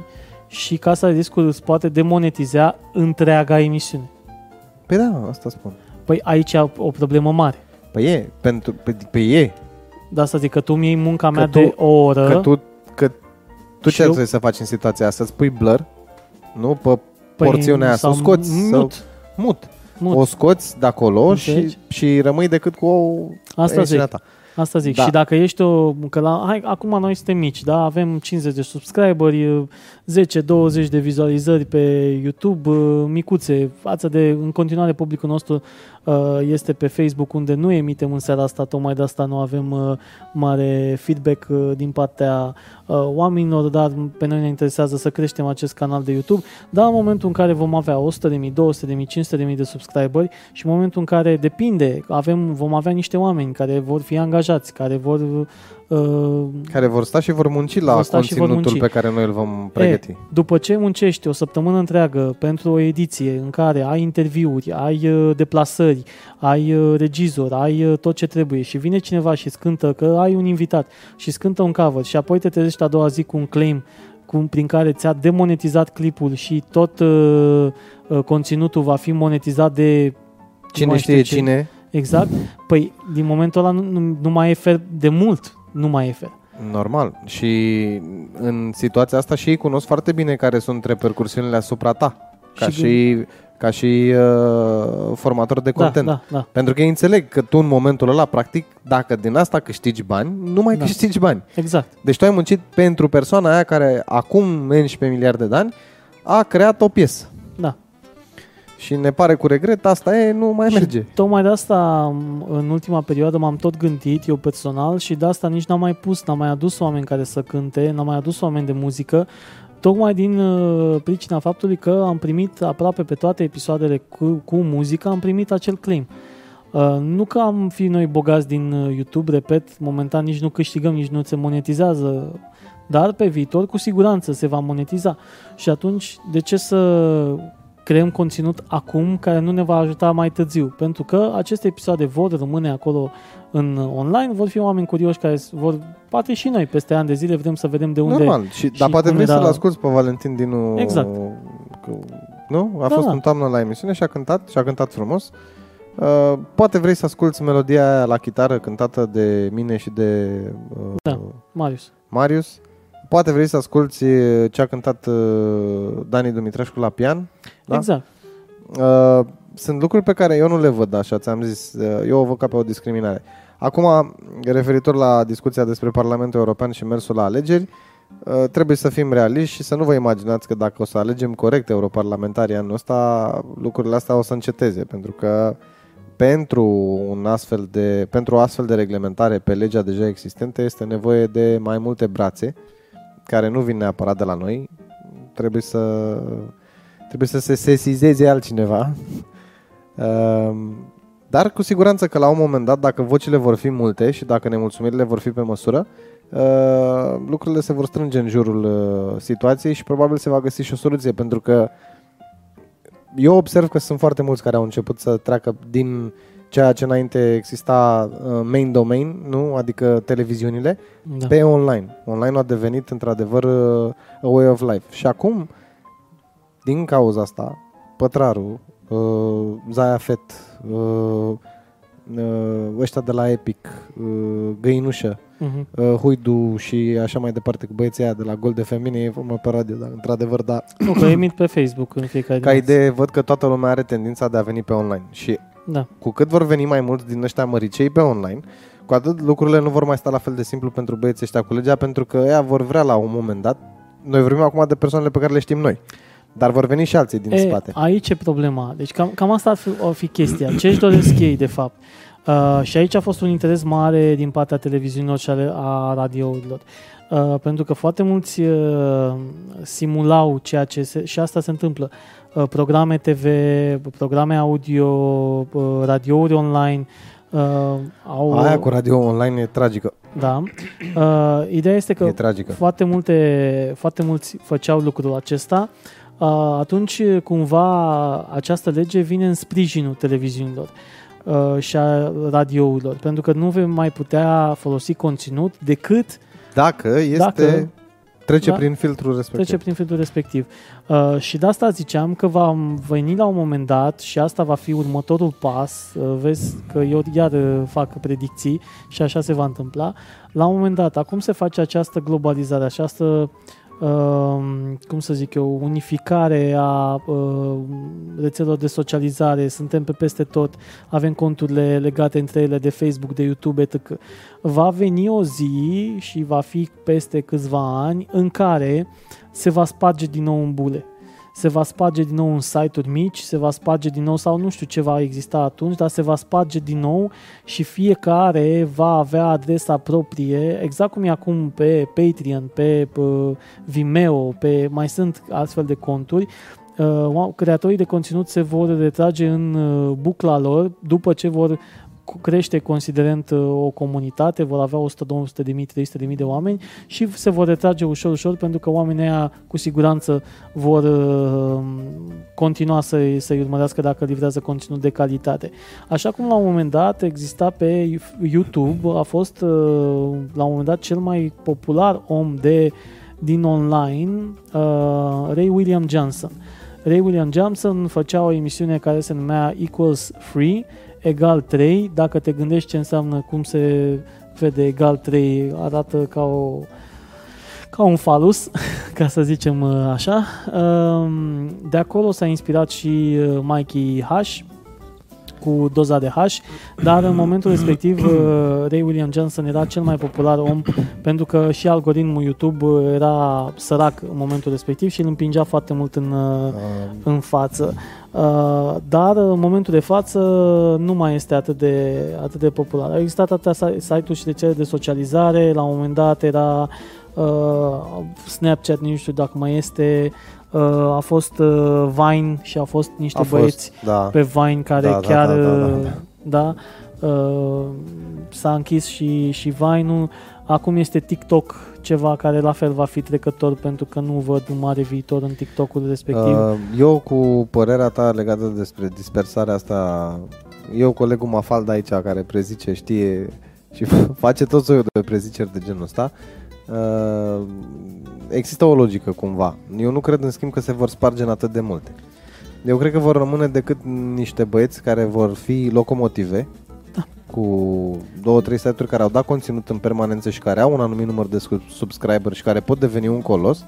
și casa de discuri îți poate demonetiza întreaga emisiune. Păi da, asta spun. Păi aici e o problemă mare. Păi e, pentru, pe, pe e, De asta zic că tu mi-ai munca Că mea tu- de o oră. că tu, că tu Și ce eu- trebuie să faci în situația asta? Să-ți pui blur, nu? Pe păi, porțiunea aia, să o sau scoți, să mut, mut. mut. O scoți de acolo și, Înțelegi? și rămâi decât cu o Asta zic. emisiunea ta. Asta zic. Da. Și dacă ești o... Că la, hai, acum noi suntem mici, da? Avem 50 de subscriberi, 10-20 de vizualizări pe YouTube, uh, micuțe, față de, în continuare, publicul nostru uh, este pe Facebook, unde nu emitem în seara asta, tocmai de asta nu avem uh, mare feedback uh, din partea uh, oamenilor, dar pe noi ne interesează să creștem acest canal de YouTube, dar în momentul în care vom avea 100.000, 200.000, 500.000 de subscriberi și în momentul în care depinde, avem, vom avea niște oameni care vor fi angajați, care vor uh, Care vor sta și vor munci la Vor sta și vor conținutul munci. pe care noi îl vom pregăti. după ce muncești o săptămână întreagă pentru o ediție în care ai interviuri, ai uh, deplasări, ai uh, regizor, ai uh, tot ce trebuie și vine cineva și scântă că ai un invitat și scântă un cover și apoi te trezești a doua zi cu un claim cu, prin care ți-a demonetizat clipul și tot uh, uh, conținutul va fi monetizat de nu Cine mai știe știu ce. cine, Exact. Păi din momentul ăla nu, nu, nu mai e fer de mult. Nu mai e fer. normal. Și în situația asta și ei cunosc foarte bine care sunt repercursiunile asupra ta. Ca Și și, ca și uh, formator de Da, content. da, da. Pentru că ei înțeleg că tu în momentul ăla, practic, dacă din asta câștigi bani, nu mai Da. câștigi bani. Exact. Deci tu ai muncit pentru persoana aia care acum 11 miliarde de ani a creat o piesă. Da. Și ne pare cu regret, asta e, nu mai merge. Și tocmai de asta m, în ultima perioadă m-am tot gândit eu personal și de asta nici n-am mai pus, n-am mai adus oameni care să cânte, n-am mai adus oameni de muzică, tocmai din uh, pricina faptului că am primit aproape pe toate episoadele cu, cu muzică, am primit acel claim. Uh, nu că am fi noi bogați din uh, YouTube, repet, momentan nici nu câștigăm, nici nu se monetizează, dar pe viitor cu siguranță se va monetiza. Și atunci, de ce să creăm conținut acum care nu ne va ajuta mai târziu? Pentru că aceste episoade vor rămâne acolo în online, vor fi oameni curioși care vor, poate și noi peste ani de zile vrem să vedem de unde... Normal. Și, dar și poate cum vrei era- să-l asculti pe Valentin Dinu... Exact. Că, nu? A Da, fost da. în toamnă la emisiune și a cântat, și a cântat frumos. Uh, poate vrei să asculti melodia aia la chitară cântată de mine și de uh, Da. Marius. Marius. Poate vrei să asculti uh, ce a cântat uh, Dani Dumitrescu la pian. Da? Da? Exact. Uh, sunt lucruri pe care eu nu le văd așa, ți-am zis. Uh, eu o văd ca pe o discriminare. Acum, referitor la discuția despre Parlamentul European și mersul la alegeri, uh, trebuie să fim realiști și să nu vă imaginați că dacă o să alegem corect europarlamentarii anul ăsta, lucrurile astea o să înceteze, pentru că pentru, un astfel de, pentru o astfel de reglementare pe legea deja existentă este nevoie de mai multe brațe care nu vin neapărat de la noi. Trebuie să, trebuie să se sesizeze altcineva. Um, Dar cu siguranță că la un moment dat, dacă vocile vor fi multe și dacă nemulțumirile vor fi pe măsură, uh, lucrurile se vor strânge în jurul uh, situației și probabil se va găsi și o soluție, pentru că eu observ că sunt foarte mulți care au început să treacă din ceea ce înainte exista uh, main domain, nu? adică televiziunile, Da. pe online. Online a devenit într-adevăr uh, a way of life. Și acum, din cauza asta, Pătraru, uh, Zaya Fet, uh, uh, ăștia de la Epic, uh, Găinușă, Mhm. uh, Huidu și așa mai departe cu băieții aia de la Gol de Femine, e mă pe radio, dar într-adevăr, da. Nu, că emit pe Facebook în fiecare Ca dimineață. idee, văd că toată lumea are tendința de a veni pe online și Da. cu cât vor veni mai mulți din ăștia măricei pe online, cu atât lucrurile nu vor mai sta la fel de simplu pentru băieții ăștia cu legea, pentru că ea vor vrea la un moment dat, noi vorbim acum de persoanele pe care le știm noi, dar vor veni și alții din E, spate. aici e problema. Deci cam, cam asta ar fi, ar fi chestia. Ce își doresc ei, de fapt? Uh, și aici a fost un interes mare din partea televiziunilor și ale- a radiourilor. Uh, pentru că foarte mulți uh, simulau ceea ce se, și asta se întâmplă. Uh, programe TV, programe audio, uh, radiouri online, uh, au, Aia cu radio online e tragică. da. Uh, ideea este că E tragică. foarte, multe, foarte mulți făceau lucrul acesta, uh, atunci cumva această lege vine în sprijinul televiziunilor uh, și a radiourilor, pentru că nu vei mai putea folosi conținut decât Dacă este, Dacă- trece da, prin filtrul respectiv. trece prin filtrul respectiv. Uh, și de asta ziceam că va veni la un moment dat și asta va fi următorul pas. Uh, vezi că eu iar uh, fac predicții și așa se va întâmpla. La un moment dat, acum se face această globalizare, această uh, cum să zic eu, unificare a uh, rețelelor de socializare, suntem pe peste tot, avem conturile legate între ele de Facebook, de YouTube, etc. Va veni o zi și va fi peste câțiva ani în care se va sparge din nou în bule. Se va sparge din nou în site-uri mici, se va sparge din nou sau nu știu ce va exista atunci, dar se va sparge din nou și fiecare va avea adresa proprie, exact cum e acum pe Patreon, pe, pe Vimeo, pe mai sunt astfel de conturi. Uh, creatorii de conținut se vor retrage în uh, bucla lor după ce vor cu- crește considerent uh, o comunitate, vor avea 100, 200 de mii, 300 de mii de oameni și se vor retrage ușor, ușor pentru că oamenii aia cu siguranță vor uh, continua să-i, să-i urmărească dacă livrează conținut de calitate. Așa cum la un moment dat exista pe YouTube, a fost uh, la un moment dat cel mai popular om de din online, uh, Ray William Johnson. Ray William Johnson făcea o emisiune care se numea Equals Free, egal 3. Dacă te gândești ce înseamnă cum se vede egal 3, arată ca o ca un falus, ca să zicem uh, așa. Um, De acolo s-a inspirat și uh, Mikey H cu doza de H, dar în momentul respectiv uh, Ray William Johnson era cel mai popular om pentru că și algoritmul YouTube uh, era sărac în momentul respectiv și îl împingea foarte mult în, uh, Uh, în față. Uh, dar în momentul de față nu mai este atât de, atât de popular. Au existat atâtea site- site-uri și rețele de socializare, la un moment dat era uh, Snapchat, nu știu dacă mai este, uh, a fost uh, Vine și au fost niște a băieți fost, da. pe Vine care Da, da, chiar da, da, da, uh, da, uh, s-a închis și, și Vine-ul. Acum este TikTok ceva care la fel va fi trecător pentru că nu văd un mare viitor în TikTok-ul respectiv. Uh, eu cu părerea ta legată despre dispersarea asta, eu colegul Mafal de aici care prezice, știe și face tot soiul de preziceri de genul ăsta, uh, există o logică cumva. Eu nu cred în schimb că se vor sparge în atât de multe. Eu cred că vor rămâne decât niște băieți care vor fi locomotive Da. cu două, trei site-uri care au dat conținut în permanență și care au un anumit număr de sub- subscriber și care pot deveni un colos.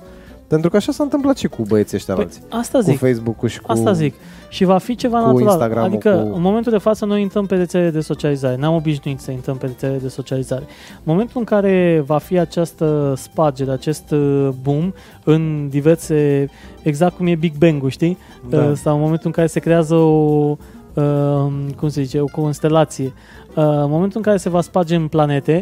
Pentru că așa s-a întâmplat și cu băieții ăștia Păi, alții. asta Cu zic. Facebook-ul și cu... Asta zic. Și va fi ceva cu natural. Instagram-ul, adică, cu- în momentul de față, noi intrăm pe rețele de socializare. Ne-am obișnuit să intrăm pe rețele de socializare. În momentul în care va fi această spargere, acest uh, boom în diverse, exact cum e Big Bang-ul, știi? Da. Uh, Sau în momentul în care se creează o, uh, cum se zice, o constelație. Uh, În momentul în care se va sparge în planete,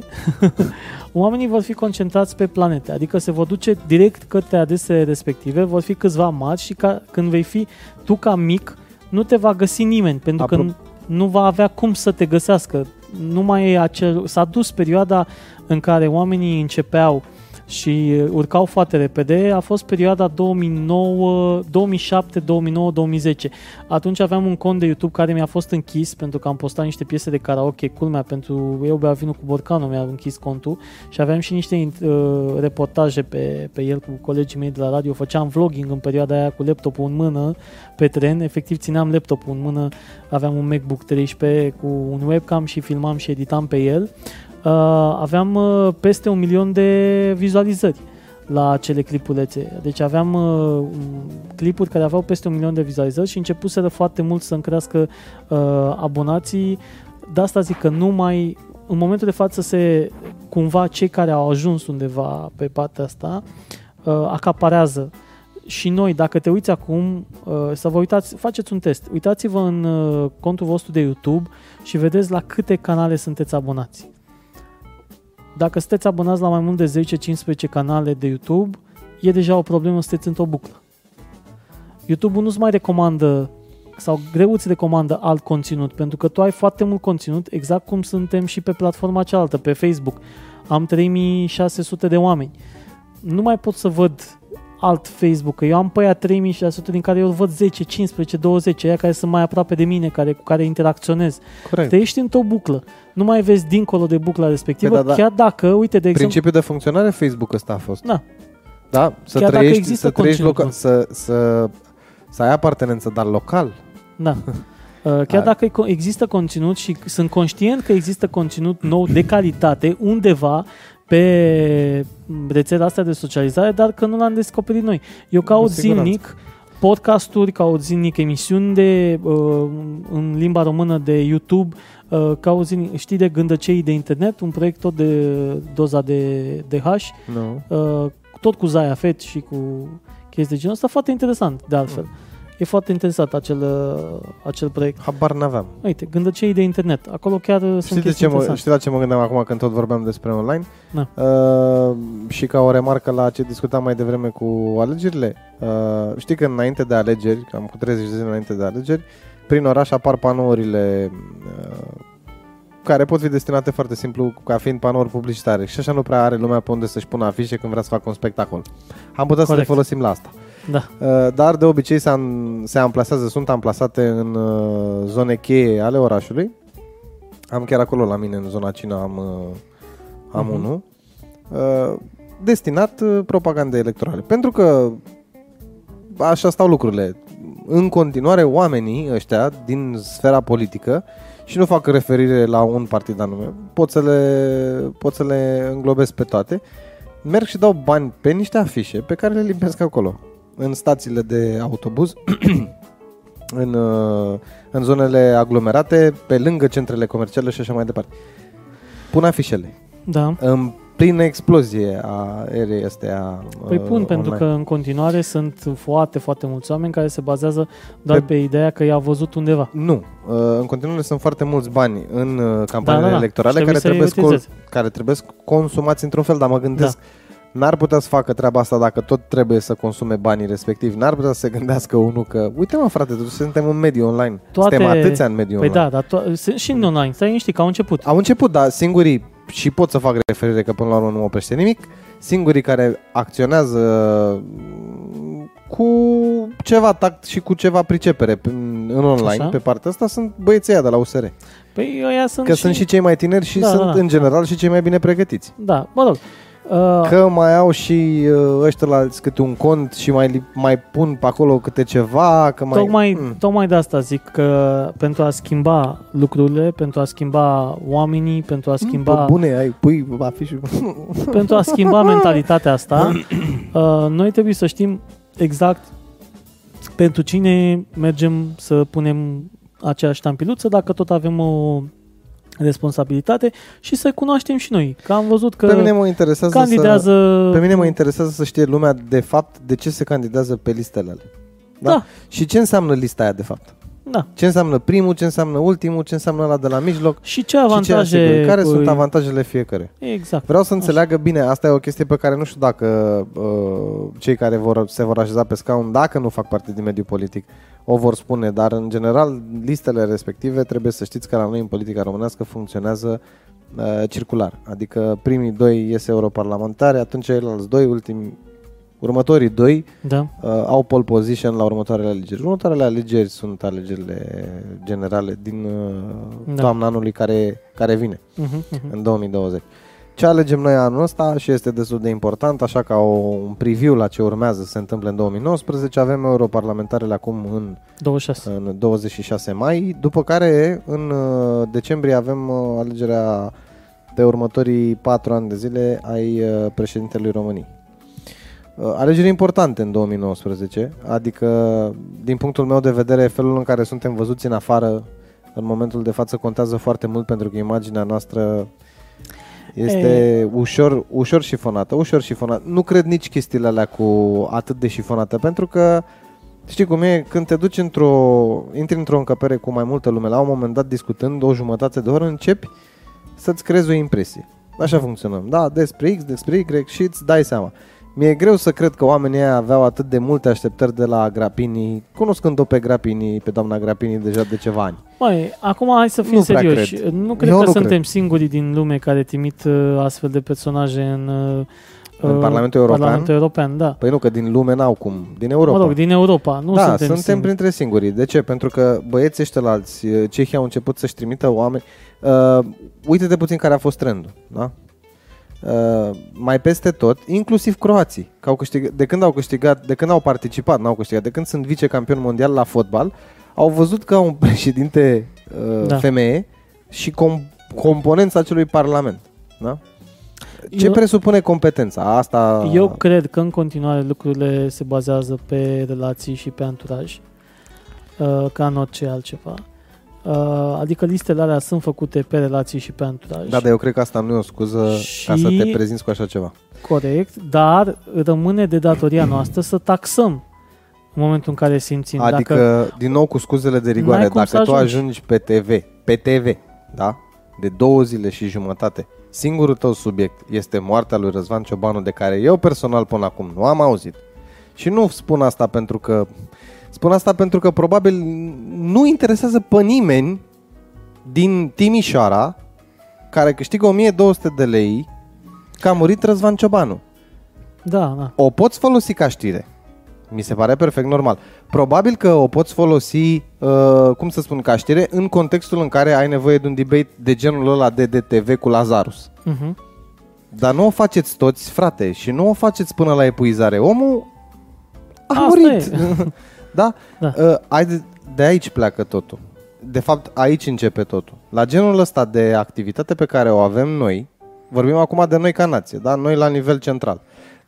oamenii vor fi concentrați pe planete, adică se vor duce direct către adresele respective, vor fi câțiva mari și ca, când vei fi tu ca mic, nu te va găsi nimeni, pentru că Apro- nu, nu va avea cum să te găsească. Nu mai e acel... S-a dus perioada în care oamenii începeau și urcau foarte repede, a fost perioada 2009, 2007, 2009, 2010. Atunci aveam un cont de YouTube care mi-a fost închis pentru că am postat niște piese de karaoke, culmea, pentru eu bea vinul cu borcanul mi-a închis contul. Și aveam și niște uh, reportaje pe, pe el cu colegii mei de la radio, făceam vlogging în perioada aia cu laptopul în mână pe tren, efectiv țineam laptopul în mână, aveam un MacBook 13 cu un webcam și filmam și editam pe el. Uh, aveam uh, peste un milion de vizualizări la acele clipulețe. Deci aveam uh, clipuri care aveau peste un milion de vizualizări și începuseră foarte mult să-mi crească uh, abonații. De asta zic că nu mai în momentul de față se cumva cei care au ajuns undeva pe partea asta uh, acaparează și noi, dacă te uiți acum, uh, să vă uitați, faceți un test. Uitați-vă în uh, contul vostru de YouTube și vedeți la câte canale sunteți abonați. Dacă sunteți abonați la mai mult de 10-15 canale de YouTube, e deja o problemă, sunteți într-o buclă. YouTube-ul nu-ți mai recomandă sau greu îți recomandă alt conținut, pentru că tu ai foarte mult conținut, exact cum suntem și pe platforma cealaltă, pe Facebook. Am 3600 de oameni. Nu mai pot să văd alt Facebook, că eu am pe aia 3600 din care eu văd 10, 15, 20, aia care sunt mai aproape de mine, care, cu care interacționez. Corect. Te ești într-o buclă. Nu mai vezi dincolo de bucla respectivă, Păi da, da. chiar dacă, uite, de exemplu... Principiul de funcționare Facebook ăsta a fost. Da. Da, să Chiar dacă trăiești, există să trăiești conținut, local, să, să, să ai apartenență, dar local. Da. Uh, Chiar A- dacă e co- există conținut și sunt conștient că există conținut nou de calitate undeva pe rețela asta de socializare, dar că nu l-am descoperit noi. Eu caut Cu siguranță. zilnic podcasturi, caut zilnic emisiuni de, uh, în limba română de YouTube, uh, caut zilnic, știi de gândăcei de internet, un proiect tot de doza de, de H, Nu. uh, tot cu Zaya Fet și cu chestii de genul ăsta, foarte interesant de altfel. E foarte interesant acel, uh, acel proiect. Habar n-aveam. Uite, gândăcei de internet. Acolo chiar uh, sunt Știi, de chestii ce mă, interesante. știi la ce mă gândeam acum când tot vorbeam despre online? Da. Uh, și ca o remarcă la ce discutam mai devreme cu alegerile, uh, știi că înainte de alegeri, cam cu 30 de zile înainte de alegeri, prin oraș apar panourile uh, care pot fi destinate foarte simplu ca fiind panouri publicitare și așa nu prea are lumea pe unde să-și pună afișe când vrea să facă un spectacol. Am putea să le Corect. folosim la asta. Da. Uh, dar de obicei se, am, se amplasează, sunt amplasate în uh, zone cheie ale orașului. Am chiar acolo la mine, în zona Cina, am, uh, am Mhm. unul. Uh, destinat uh, propagandei electorale. Pentru că așa stau lucrurile. În continuare, oamenii ăștia din sfera politică și nu fac referire la un partid anume, pot să le, pot să le înglobesc pe toate, merg și dau bani pe niște afișe pe care le limpesc acolo în stațiile de autobuz, în, uh, în zonele aglomerate, pe lângă centrele comerciale și așa mai departe. Pun afișele. Da. În plină explozie a erei astea Păi uh, pun, pentru online. că în continuare sunt foarte, foarte mulți oameni care se bazează doar Pe- pe, ideea că i-a văzut undeva. Nu. Uh, În continuare sunt foarte mulți bani în uh, campaniile Da, da, da. electorale Și care trebuie trebuie, să-i scol- care trebuie consumați într-un fel, dar mă gândesc N-ar putea să facă treaba asta dacă tot trebuie să consume banii respectiv. N-ar putea să se gândească unul că, uite mă frate, totuși suntem în mediul online. Toate- Suntem atâția în mediul Păi online. da, dar to- sunt și în online, stai liniștit, că au început. Au început, dar singurii, și pot să fac referire că până la urmă nu mă oprește nimic, singurii care acționează mm, cu ceva tact și cu ceva pricepere în în online Așa. pe partea asta sunt băieții ăia de la USR. Păi ăia sunt Că sunt și cei mai tineri și Da, sunt da, da. în general și cei mai bine pregătiți. Da, mă rog. Uh, Că mai au și uh, ăștia la câte un cont și mai, li- mai pun pe acolo câte ceva, că mai... Tocmai, Mm. tocmai de asta zic că pentru a schimba lucrurile, pentru a schimba oamenii, pentru a schimba, Pe bune, ai pui afișul. pentru a schimba mentalitatea asta, uh, noi trebuie să știm exact pentru cine mergem să punem aceeași ștampiluță, dacă tot avem o responsabilitate și să cunoaștem și noi. Că am văzut că Pe mine mă interesează candidează... să... Pe mine mă interesează să știe lumea de fapt de ce se candidează pe listele alea. Da? Da. Și ce înseamnă lista aia de fapt? Da. Ce înseamnă primul, ce înseamnă ultimul, ce înseamnă la de la mijloc Și ce și ce avantaje... asigură. Care sunt îi- avantajele fiecare? Exact. Vreau să înțeleagă bine, asta e o chestie pe care nu știu dacă uh, cei care vor, se vor așeza pe scaun, dacă nu fac parte din mediul politic, o vor spune, dar în general listele respective trebuie să știți că la noi în politica românească funcționează uh, circular. Adică primii doi ies europarlamentari, atunci ceilalți doi, ultimi, următorii doi Da. uh, au pole position la următoarele alegeri. Următoarele alegeri sunt alegerile generale din uh, Da. toamna anului care, care vine Uh-huh, uh-huh. în 2020. Ce alegem noi anul ăsta și este destul de important, așa ca o, un preview la ce urmează să se întâmple în 2019, avem europarlamentarele acum în, 26. în 26 mai, după care în uh, decembrie avem uh, alegerea pe următorii patru ani de zile ai uh, președintelui României. Uh, Alegeri importante în 2019, adică din punctul meu de vedere felul în care suntem văzuți în afară în momentul de față contează foarte mult pentru că imaginea noastră este e... ușor, ușor șifonată, ușor șifonată. Nu cred nici chestiile alea cu atât de șifonată, pentru că știi cum e, când te duci într-o, intri într-o încăpere cu mai multă lume, la un moment dat discutând o jumătate de oră, începi să-ți creezi o impresie. Așa funcționăm. Da, despre X, despre Y și îți dai seama. Mi-e greu să cred că oamenii aia aveau atât de multe așteptări de la Grapini, cunoscând-o pe Grapini, pe doamna Grapini deja de ceva ani. Mai, acum hai să fim Nu prea serioși. cred. Nu cred Eu că nu suntem cred. singurii din lume care trimit uh, astfel de personaje în, uh, În uh, Parlamentul European? Parlamentul European, da. Păi nu, că din lume n-au cum, din Europa. Mă rog, din Europa. Nu da, suntem, suntem, singuri. printre singurii. De ce? Pentru că băieții ăștia la alți, uh, cehii au început să-și trimită oameni. Uh, uite-te puțin care a fost trendul, da? Uh, mai peste tot, inclusiv croații, că au câștigat, de când au câștigat, de când au participat, n-au câștigat, de când sunt vicecampion mondial la fotbal, au văzut că au un președinte uh, Da. femeie și com- componența acelui parlament. Da? Ce Eu- presupune competența? Asta Eu cred că în continuare lucrurile se bazează pe relații și pe anturaj, uh, ca în orice altceva. Uh, adică listele alea sunt făcute pe relații și pe anturaj. Da, dar eu cred că asta nu e o scuză Și- ca să te prezinți cu așa ceva. Corect, dar rămâne de datoria noastră să taxăm în momentul în care simțim. Adică, Dacă, din nou cu scuzele de rigoare, N-ai cum dacă să tu ajungi. ajungi pe TV, pe TV, da? De două zile și jumătate, singurul tău subiect este moartea lui Răzvan Ciobanu, de care eu personal până acum nu am auzit. Și nu spun asta pentru că spun asta pentru că probabil nu interesează pe nimeni din Timișoara care câștigă 1200 de lei că a murit Răzvan Ciobanu. da, da. O poți folosi ca știre. Mi se pare perfect normal. Probabil că o poți folosi, uh, cum să spun, ca știre în contextul în care ai nevoie de un debate de genul ăla de DTV cu Lazarus. Uh-huh. Dar nu o faceți toți, frate, și nu o faceți până la epuizare. Omul a Asta murit. e. da? Da. Uh, ai de, de aici pleacă totul. De fapt, aici începe totul. La genul ăsta de activitate pe care o avem noi, vorbim acum de noi ca nație, da? noi la nivel central,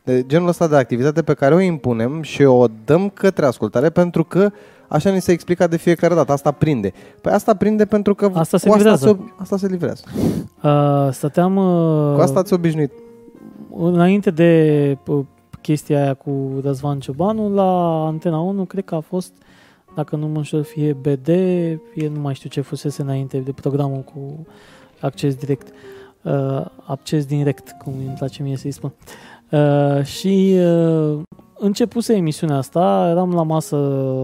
de genul ăsta de activitate pe care o impunem și o dăm către ascultare pentru că așa ni se explica de fiecare dată, asta prinde. Păi asta prinde pentru că Asta se cu livrează. Asta, se, asta se livrează. Uh, stăteam uh, Cu asta ați obișnuit. înainte de uh, chestia aia cu Răzvan Ciobanu, la Antena 1, cred că a fost, dacă nu mă înșel, fie BD, fie nu mai știu ce fusese înainte de programul cu acces direct. Uh, acces direct, cum îmi place mie să-i spun. Uh, și uh, începuse emisiunea asta, eram la masă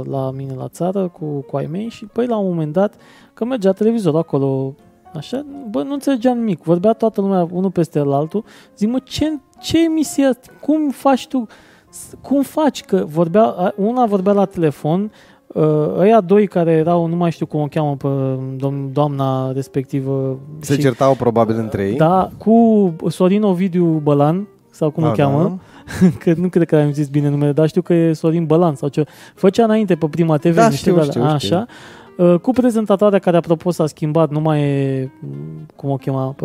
la mine la țară cu, cu ai mei și păi la un moment dat, că mergea televizorul acolo, așa, bă, nu înțelegeam nimic. Vorbea toată lumea unul peste altul. Zic, mă, ce, ce emisie asta? Cum faci tu? S- Cum faci? Că vorbea, a- una vorbea la telefon, uh, ăia doi care erau, nu mai știu cum o cheamă pe dom- doamna respectivă. Se certau probabil între ei. Da, cu Sorin Ovidiu Bălan, sau cum Da, îl cheamă, că nu cred că am zis bine numele, dar știu că e Sorin Bălan sau ce. Făcea înainte pe Prima TV. Da, niște știu, de alea. știu, știu. Așa. Uh, Cu prezentatoarea care, apropo, s-a schimbat, nu mai e, m, cum o chema, pe,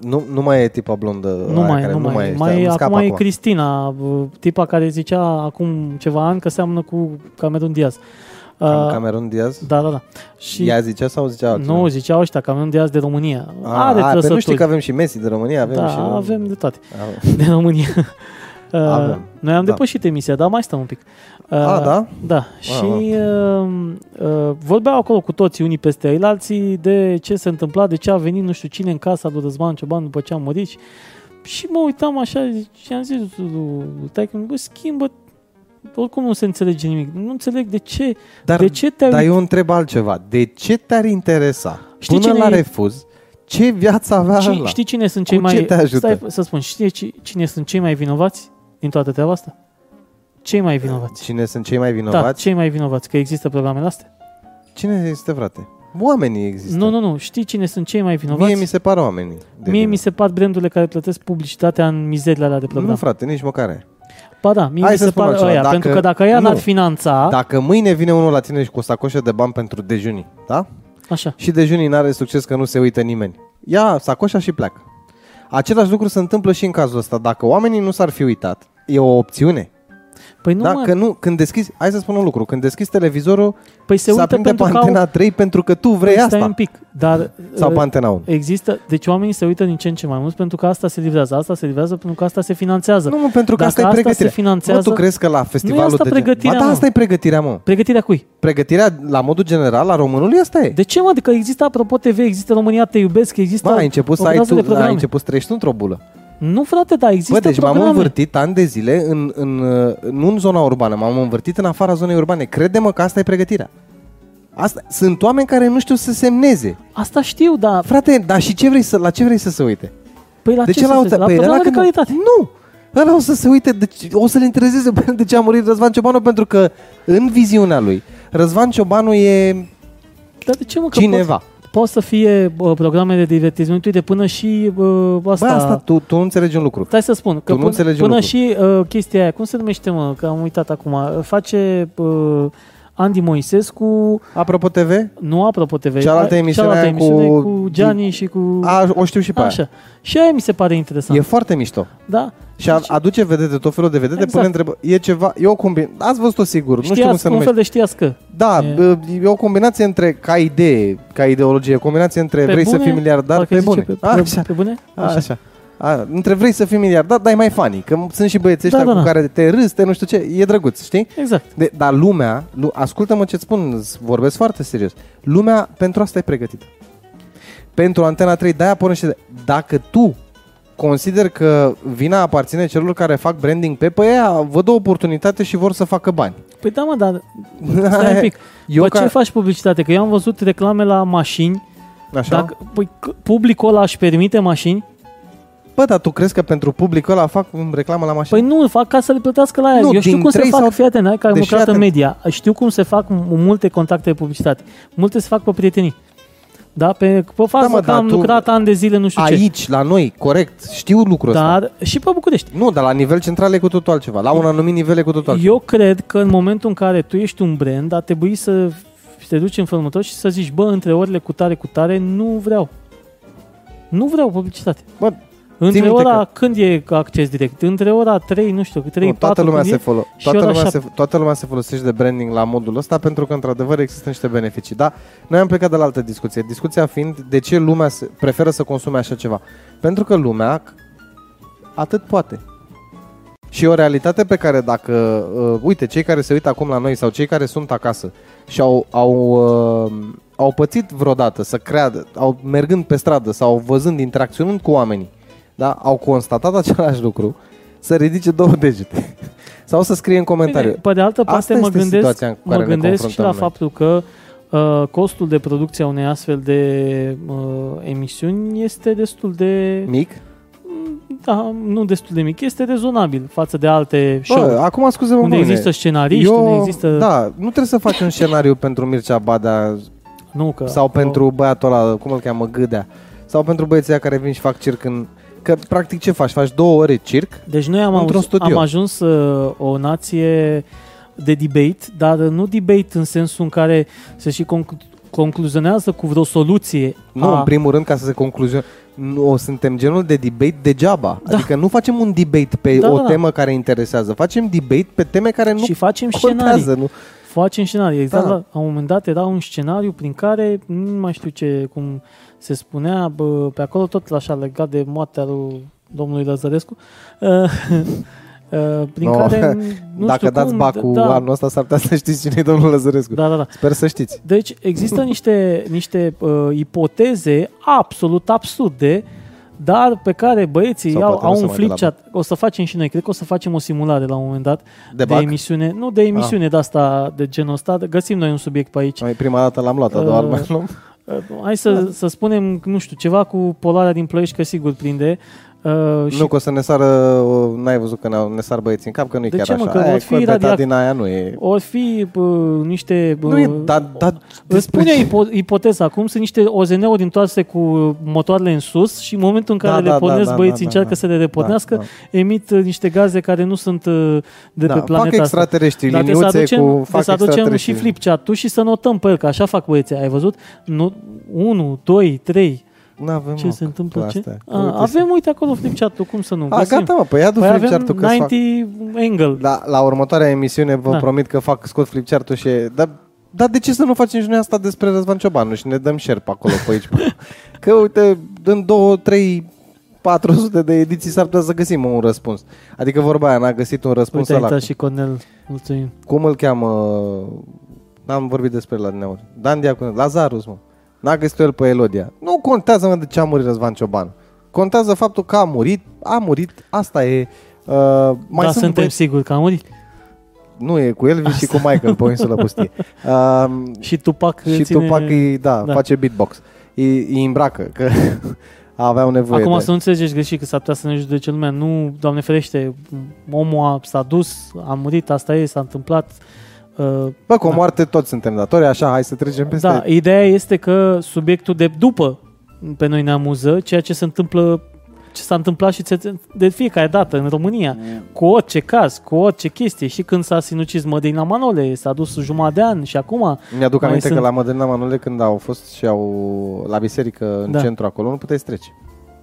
Nu, nu mai e tipa blondă. nu aia mai, care nu mai, e. mai, Îmi mai scapă acum e Cristina, uh, tipa care zicea acum ceva ani că seamănă cu Cameron Diaz. Cam- Uh, Cameron Diaz? da, da, da. Și Ea zicea sau zicea altcineva? nu, ziceau ăștia, Cameron Diaz de România. A, Are a, pe trăsături. nu știi că avem și Messi de România? Avem da, și... avem de toate. Avem. De România. Uh, Avem. Noi am Da. depășit emisia, dar mai stăm un pic. Uh, A, da? Da. Și uh, uh, vorbeau acolo cu toții, unii peste ei, alții, de ce se întâmpla, de ce a venit nu știu cine în casa lui Răzvan Cioban după ce a murit. Și, și mă uitam așa și am zis, tai bă, schimbă, oricum nu se înțelege nimic. Nu înțeleg de ce, Dar, de ce te-ai dar uit- eu întreb altceva. De ce te-ar interesa Știi până cine la e- refuz? Ce viață avea Știi, ăla? știi cine sunt cei Cu mai... ce te ajută? Stai să spun, știi ci- cine sunt cei mai vinovați din toată treaba asta? Cei mai vinovați. Cine sunt cei mai Da, vinovați? cei mai vinovați, că există programele astea. Cine este, frate? Oamenii există. Nu, nu, nu, știi cine sunt cei mai vinovați? Mie mi se par oamenii. de Mie vină. mi se par brandurile care plătesc publicitatea în mizerile alea de program. Nu, frate, nici măcar aia. Ba da, mie Hai mi să se spun par altceva, ăia, dacă- pentru că dacă ea nu. n-ar finanța, Dacă mâine vine unul la tine și cu o sacoșă de bani pentru dejunii, da? așa, Și dejunii n-are succes că nu se uită nimeni. Ia sacoșa și pleacă. Același lucru se întâmplă și în cazul ăsta. Dacă oamenii nu s-ar fi uitat, e o opțiune. Păi nu da? mă, Că nu, când deschizi, hai să spun un lucru, când deschizi televizorul, păi se se, uită aprinde pe pentru că au... antena 3 pentru că tu vrei păi asta. stai un pic, dar Sau uh, pe antena 1. există, deci oamenii se uită din ce în ce mai mult pentru că asta se livrează, asta se livrează pentru că asta se finanțează. Nu, mă, pentru că Dacă asta e asta se pregătirea. finanțează- Mă, tu crezi că la festivalul asta de gen- pregătirea, Ba, da, mă. asta e pregătirea, mă. Pregătirea cui? Pregătirea, la modul general, la românului, asta e. De ce, mă? Adică există Apropo TV, există România Te Iubesc, există Bă, ai început să o ai groază tu, de programe. ai început să trăiești într-o bulă. Nu, frate, da, există Bă, deci programe. m-am învârtit ani de zile, în, în, uh, nu în zona urbană, m-am învârtit în afara zonei urbane. Crede-mă că asta e pregătirea. Asta, sunt oameni care nu știu să semneze. Asta știu, dar Frate, dar și ce vrei să, la ce vrei să se uite? păi la de ce, ce să la, se- la păi ăla programe de când- calitate. Nu! Ăla o să se uite, de, ce- o să-l intereseze pe de ce a murit Răzvan Ciobanu, pentru că în viziunea lui, Răzvan Ciobanu e Dar de ce, mă, că cineva. Pot, pot să fie bă, programe de divertisment, uite, până și bă, asta... Bă, asta, tu, tu nu înțelegi un lucru. Stai să spun, că Tu nu până, înțelegi un până lucru. și uh, chestia aia, cum se numește, mă, că am uitat acum, face uh, Andy Moisescu, Apropo TV, nu apropo TV, Cealaltă a- emisiune cealaltă aia cu- emisiune cu Gianni și cu... a, o știu și pe aia. Așa. Și aia mi se pare interesant. E foarte mișto. Da? Și a, aduce vedete, tot felul de vedete, Exact. pune întrebări. E ceva, e o combinație, ați văzut-o sigur, nu știu cum Știați, se un numește. fel de știați că. Da, E- e. e o combinație între, ca idee, ca ideologie, o combinație între Pe vrei să bune? fii miliardar, Parcă pe zice bune. Pe, A, pe, așa, pe bune? a, așa. A, între vrei să fii miliardar, dar e mai funny, că sunt și băieții ăștia Da, da, cu da. care te râzi, te nu știu ce, e drăguț, știi? Exact. De, dar lumea, lu, ascultă-mă ce-ți spun, îți vorbesc foarte serios. Lumea pentru asta e pregătită. Pentru Antena 3, de-aia pornește. de- Dacă tu consider că vina aparține celor care fac branding pe pe ea, văd o oportunitate și vor să facă bani. Păi da, mă, dar stai un pic. Eu Bă, ca... ce faci publicitate? Că eu am văzut reclame la mașini. Așa? Dacă, păi, c- publicul ăla își permite mașini? Bă, dar tu crezi că pentru publicul ăla fac reclamă la mașină? Păi nu, îl fac ca să le plătească la ea. Nu, eu știu din cum se trei fac, sau- fii atent, hai, că am Deci, lucrat în fii media. Știu cum se fac m- multe contacte de publicitate. Multe se fac pe prietenii. Da, pe, pe fază mă, că dar am tu- lucrat ani de zile, nu știu ce. Aici, la noi, corect, știu lucrul ăsta. Dar și pe București. Nu, dar la nivel central e cu totul altceva. La un anumit nivel e cu totul altceva. Eu cred că în momentul în care tu ești un brand, ar trebui să te duci în felul următor și să zici, bă, între orele cu tare, cu tare, nu vreau. Nu vreau publicitate. Bă, Între minte ora, că- când e acces direct? Între ora 3, nu știu, 3, Nu, 4, toată, lumea când se e? folo- și toată, ora lumea se, șapte. toată lumea se folosește de branding la modul ăsta pentru că într-adevăr există niște beneficii. Da, noi am plecat de la altă discuție. Discuția fiind de ce lumea se, preferă să consume așa ceva. Pentru că lumea atât poate. Și e o realitate pe care dacă, uh, uite, cei care se uită acum la noi sau cei care sunt acasă și au, au, uh, au pățit vreodată să creadă, au mergând pe stradă sau văzând, interacționând cu oamenii, da, au constatat același lucru, să ridice două degete sau să scrie în comentariu. Bine, pe de altă Asta parte mă este gândesc, situația în mă care ne gândesc și la confruntăm noi. faptul că uh, costul de producție a unei astfel de uh, emisiuni este destul de... Mic? Da, nu destul de mic, este rezonabil față de alte show Bă, acum scuze-mă, unde bune. există scenariști, unde există... Da, nu trebuie să faci un scenariu pentru Mircea Badea Nu, că sau pentru băiatul ăla, cum îl cheamă, Gâdea, sau pentru băieții ăia care vin și fac circ în... Că practic ce faci? Faci două ore circ? Deci noi am, Într-un auz, studio. am ajuns uh, o nație de debate, dar nu debate în sensul în care se și conclu- concluzionează cu vreo soluție. Nu, a, în primul rând, ca să se concluzioneze. Nu, o suntem genul de debate degeaba. Da. Adică nu facem un debate pe Da, o da, da. temă care interesează. Facem debate pe teme care nu și facem scenarii. contează. Nu? Facem scenarii. Exact, Da. la, la un moment dat era un scenariu prin care, nu mai știu ce, cum se spunea, bă, pe acolo tot așa legat de moartea lui domnului Lăzărescu, uh, uh, prin No, care, nu Dacă știu dați cum, bacul da, anul ăsta, s-ar putea să știți cine e domnul Lăzărescu. da, da, da. Sper să știți. Deci există niște, niște uh, ipoteze absolut absurde, dar pe care băieții Sau au, poate nu au se un mai flip dă la chat. O să facem și noi, cred că o să facem o simulare la un moment dat De, de bac? emisiune, nu de emisiune Ah. de asta, de genul ăsta, găsim noi un subiect pe aici. Mai prima dată l-am luat, a doua Uh, uh, mai luăm. Uh, Hai să, să spunem, nu știu, ceva cu polarea din Ploiești, că sigur prinde. Uh, și Nu că o să ne sară, o- n-ai văzut că ne, ne sar băieții în cap, că nu-i De chiar ce, mă, așa. că Aia vor e fi cu beta radiac- din aia nu e... or fi uh, niște... Uh, Nu e, dar... dar Îți spune ipo- ipoteza acum, sunt niște OZN-uri întoarse cu motoarele în sus și în momentul în care Da, le da, pornesc da, da, băieții da, încearcă da. să le repornească, Da, emit uh, niște gaze care nu sunt uh, de da. pe fac planeta asta. extraterestri, Dar trebuie să liniuțe aducem, cu... trebuie Fac să aducem extraterestri. și flip chat-ul și să notăm pe el, că așa fac băieții. Ai văzut? Nu, 1, 2, 3. N-avem, Ce mă, se întâmplă? cu Ce? astea. A, Uite, avem, uite acolo flip chat-ul, cum să nu? A, Găsim. gata, mă, păi adu Păi flip avem chart-ul că fac... 90 angle. La, la următoarea emisiune vă Da. promit că fac scot flip chart-ul și... Dar, dar de ce să nu facem și noi asta despre Răzvan Ciobanu și ne dăm share pe acolo, pe aici? pe- că uite, în două, trei, 400 de ediții s-ar putea să găsim un răspuns. Adică vorba aia, n-a găsit un răspuns Uite, a ăla. intrat și Cornel. Mulțumim. Cum îl cheamă? N-am vorbit despre el la dineauri. Dan Diaconu, Lazarus, mă. N-a găsit el pe Elodia. Nu contează, mă, de ce a murit Răzvan Ciobanu. Contează faptul că a murit, a murit, asta e. Uh, mai da, sunt suntem băi- siguri că a murit. Nu, e cu Elvis și cu Michael pe o insulă pustie. Uh, Și Tupac și ține... Tupac îi, da, da. face beatbox. Îi, îi îmbracă, că aveau nevoie Acum de... să nu înțelegeți greșit că s-ar putea să ne judece lumea. Nu, Doamne ferește, omul a, s-a dus, a murit, asta e, s-a întâmplat. Uh, Bă, cu o moarte toți suntem datori, așa, hai să trecem peste... da, ideea este că subiectul de după pe noi ne amuză, ceea ce se întâmplă ce s-a întâmplat și ți- de fiecare dată în România, cu orice caz, cu orice chestie, și când s-a sinucis Mădălina Manole, s-a dus jumătate de an și acum Mi-aduc Mai aminte sunt- că la Mădălina Manole când au fost și au la biserică în Da. centru acolo, nu puteai să treci.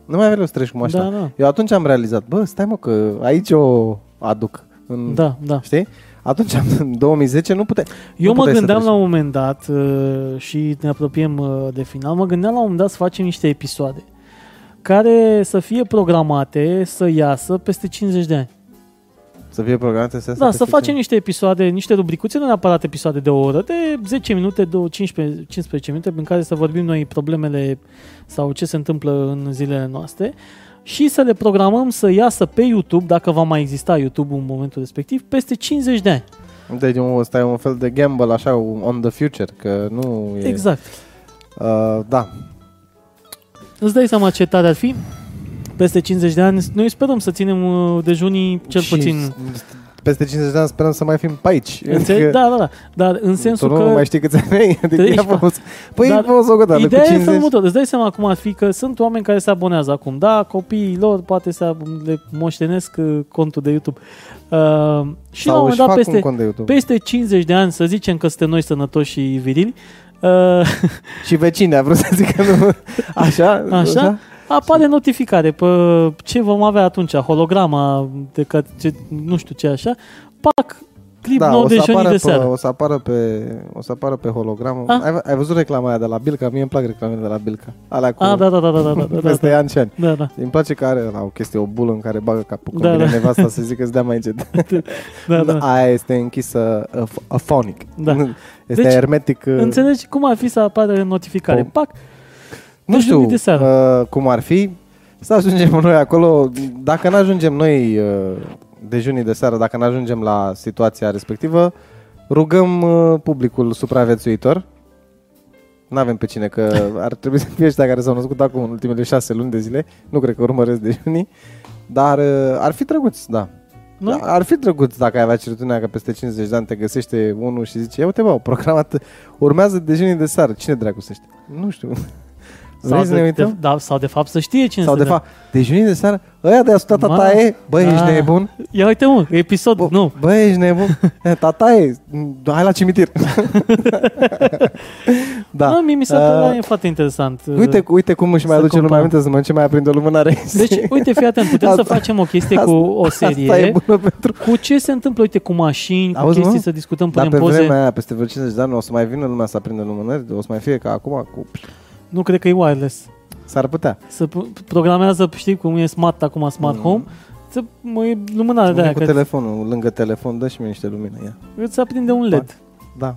Nu mai aveai să treci cu mașina. Da, da. Eu atunci am realizat, bă, stai mă că aici o aduc. În, Da, da. Știi? Atunci, în 2010, nu puteai. Eu nu mă puteai să gândeam treci. la un moment dat uh, și ne apropiem uh, de final, mă gândeam la un moment dat să facem niște episoade care să fie programate să iasă peste 50 de ani. Să fie programate să Da, să facem niște episoade, niște rubricuțe, nu neapărat episoade de o oră, de 10 minute, de 15, 15 minute, în care să vorbim noi problemele sau ce se întâmplă în zilele noastre și să le programăm să iasă pe YouTube, dacă va mai exista YouTube în momentul respectiv, peste 50 de ani. Deci un- ăsta e un fel de gamble, așa, on the future, că nu e... Exact. Uh, da. Îți dai seama ce tare ar fi? Peste 50 de ani, noi sperăm să ținem uh, dejunii cel Și puțin... Peste 50 de ani sperăm să mai fim pe aici. Înțeleg? Da, da, da. Dar în sensul tu că... nu mai știi câți ani ai? Adică Treci, ia mă. fă Păi Dar fă o socoteală cu Ideea e 50. următor. Îți dai seama cum ar fi că sunt oameni care se abonează acum. Da, copiii lor poate să le moștenesc uh, contul de YouTube. Uh, și la un Sau moment își dat, fac peste, un cont de YouTube. peste 50 de ani, să zicem că suntem noi sănătoși și virili, uh, Și vecine, a vrut să zic că nu... Așa? Așa? Apare notificare pe ce vom avea atunci, holograma, de că, ce, nu știu ce așa, pac, clip Da, nou o de să, joni apară de pe, seară. o să apară pe o să apară pe hologramă. Ah. Ai, ai văzut reclama aia de la Bilca? Mie îmi plac reclamele de la Bilca. Alea cu Ah, da, da, da, da, da, da, da, peste da, ani și ani. da, da, Îmi place că are la o chestie, o bulă în care bagă capul. Când Da, vine da. nevasta să zică să dea mai încet. da, da. Aia este închisă uh, afonic. Da. Este Deci, hermetic. uh, Înțelegi cum ar fi să apară notificare? Po- Pac, Nu știu dejunii de seară. uh, cum ar fi să ajungem noi acolo. Dacă nu ajungem noi uh, dejunii de seară, dacă nu ajungem la situația respectivă, rugăm uh, publicul supraviețuitor. Nu avem pe cine, că ar trebui să fie ăștia care s-au născut acum în ultimele șase luni de zile. Nu cred că urmăresc dejunii. Dar uh, ar fi drăguț, da. Nu? Da, ar fi drăguț dacă ai avea certitudinea că peste 50 de ani te găsește unul și zice Ia uite bă, au programat, urmează dejunii de seară. Cine dracu să știe? Nu știu. Vrei să ne de, uităm? De, da, sau de fapt să știe cine Sau se de fapt, dejunii de seară, ăia de asutat Ma, tata e, bă, ești da. nebun? Ia uite mă, episod, Bă, nu. bă, ești nebun? E, tata e, hai la cimitir. Da. da. Nu, mie mi s-a Uh, părut uh, foarte interesant. Uite, uite cum își mai să aduce lumea comparăm. aminte să mănânce mai aprinde o lumânare. Deci, uite, fii atent, putem să Asta- facem o chestie cu o Asta e serie bună pentru... cu ce se întâmplă, uite, cu mașini, cu Auzi, chestii mă? să discutăm, Dar punem pe poze. vremea aia, peste vreo 50 de ani, o să mai vină lumea să aprindă lumânări? O să mai fie ca acum? Cu... Nu cred că e wireless. S-ar putea. Să p- programează, știi cum e smart acum, smart Mm. home, să mă, e lumânare de Vine aia, cu că telefonul, lângă telefon, dă și mie niște lumină. Ia. îți aprinde un LED. Da.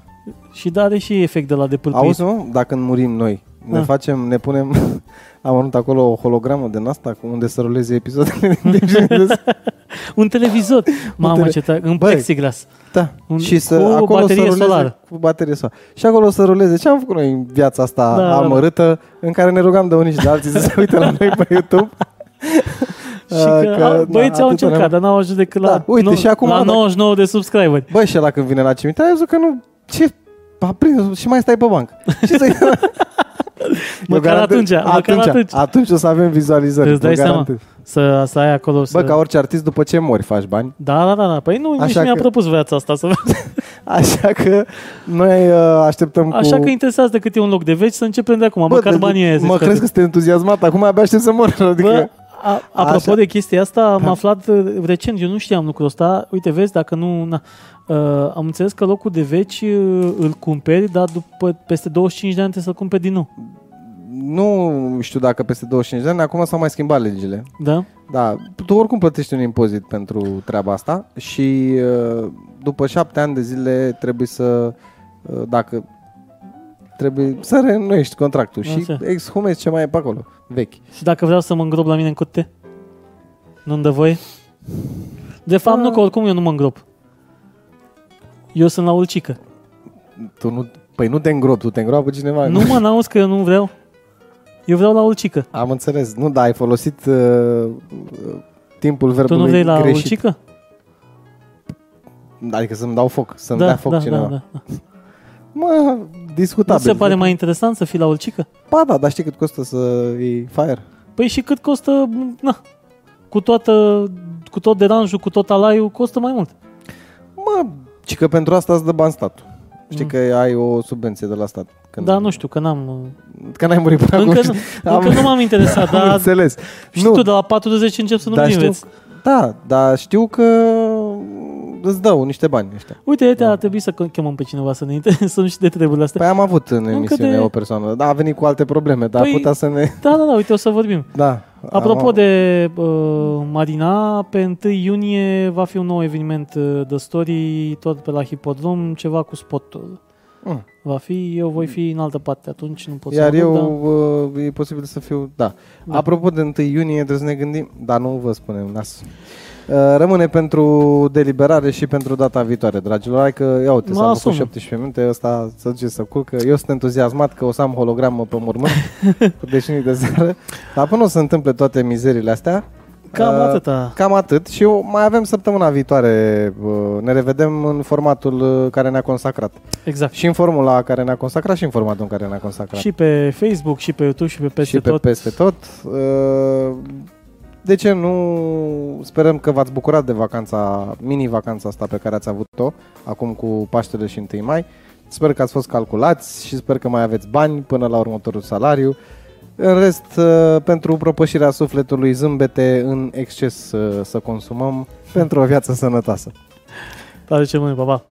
Și da, are și efect de la depâlpit. Auzi, mă, dacă murim noi, ne Ah. facem, ne punem, am aruncat acolo o hologramă din asta cu unde să ruleze episoadele din Dejunii de seară. Un televizor. Mamă, tele- ce tare. În Băi, plexiglas. Da. Un- și să, cu acolo baterie să ruleze, solară. Cu baterie solară. Și acolo să ruleze. Ce am făcut noi în viața asta Da, da, da. amărâtă, în care ne rugam de unii și de alții să se uite la noi pe YouTube? Și Uh, că, că, a, na, băieții au atâta încercat, ne-am- dar n-au ajuns decât la, Da, uite, nu- și acum, la dacă- 99 de subscriberi. Băi, și ăla când vine la cimitir, ai văzut că nu... Ce? A prins și mai stai pe bancă. Ce să Măcar Eu atunci, măcar atunci, atunci. atunci o să avem vizualizări. Îți dai vă seama? garantez. Să, să ai acolo să... Bă, ca orice artist, după ce mori, faci bani. Da, da, da, da. Păi nu, nici Așa mi-a că- propus viața asta să Așa că noi uh, așteptăm Așa cu... că interesează de cât e un loc de veci să începem de acum, Bă, măcar de- banii aia. Mă crezi că sunt entuziasmat, acum abia aștept să mor. Adică... Bă, a, apropo Așa. de chestia asta, am aflat uh, recent, eu nu știam lucrul ăsta. Uite, vezi, dacă nu... Na, uh, am înțeles că locul de veci uh, îl cumperi, dar după peste 25 de ani trebuie să-l cumperi din nou. Nu știu dacă peste 25 de ani, acum s-au mai schimbat legile. Da? Da, tu oricum plătești un impozit pentru treaba asta și uh, după șapte ani de zile trebuie să, uh, dacă trebuie să reînnoiești contractul și Așa. exhumezi ce mai e pe acolo, vechi. Și dacă vreau să mă îngrop la mine în curte? Nu-mi dă voie? De fapt, Da. nu, că oricum eu nu mă îngrop. Eu sunt la ulcică. Tu nu, păi nu te îngropi, tu te îngroapă cineva. Nu mă n-auzi că eu nu vreau. Eu vreau la ulcică. Am înțeles. Nu, da, ai folosit uh, uh, timpul Tu verbului nu vrei la greșit. ulcică? Adică să-mi dau foc, să-mi Da, dea foc da, cineva. da, da, da. Mă, Nu discutabil. se pare mai interesant să fii la ulcică? Ba da, dar știi cât costă să iei fire? Păi și cât costă, na, cu toată, cu tot deranjul, cu tot alaiul, costă mai mult. Mă, și că pentru asta îți dă bani statul. Știi Mm. că ai o subvenție de la stat. Când, Da, nu știu, că n-am... Că n-ai murit până Încă, acum. nu, încă nu m-am interesat, Am dar înțeles. și nu, tu de la 40 încep să nu dar mai știu, înveți. da, dar știu că îți dau niște bani ăștia. Uite, uite, Da. ar trebui să chemăm pe cineva să ne interesăm și de treburile astea. Păi am avut în Încă emisiune de- o persoană, da, a venit cu alte probleme, dar Păi- putea să ne... Da, da, da, uite, o să vorbim. Da. Apropo am- de uh, Marina, pe 1 iunie va fi un nou eveniment uh, de story, tot pe la Hipodrom, ceva cu spotul. Mm. Va fi, eu voi fi în altă parte atunci, nu pot Iar să eu, aduc, uh, e posibil să fiu, da. Da. Apropo de 1 iunie, trebuie să ne gândim, dar nu vă spunem, las. Uh, Rămâne pentru deliberare și pentru data viitoare, dragilor. Hai că, ia uite, Mă s-a făcut asum. 17 minute, ăsta să duce să culcă. Eu sunt entuziasmat că o să am hologramă pe mormânt cu deșinii de seară. Dar până o să întâmple toate mizerile astea, Cam uh, atâta. Cam atât și eu, mai avem săptămâna viitoare. uh, Ne revedem în formatul uh, care ne-a consacrat. Exact. Și în formula care ne-a consacrat și în formatul în care ne-a consacrat. Și pe Facebook, și pe YouTube, și pe peste și pe tot. peste tot. Uh, De ce nu sperăm că v-ați bucurat de vacanța, mini-vacanța asta pe care ați avut-o acum cu Paștele și 1 mai. Sper că ați fost calculați și sper că mai aveți bani până la următorul salariu. În rest, uh, pentru propășirea sufletului, zâmbete în exces uh, să consumăm pentru o viață sănătoasă. La ce mâine, pa, pa.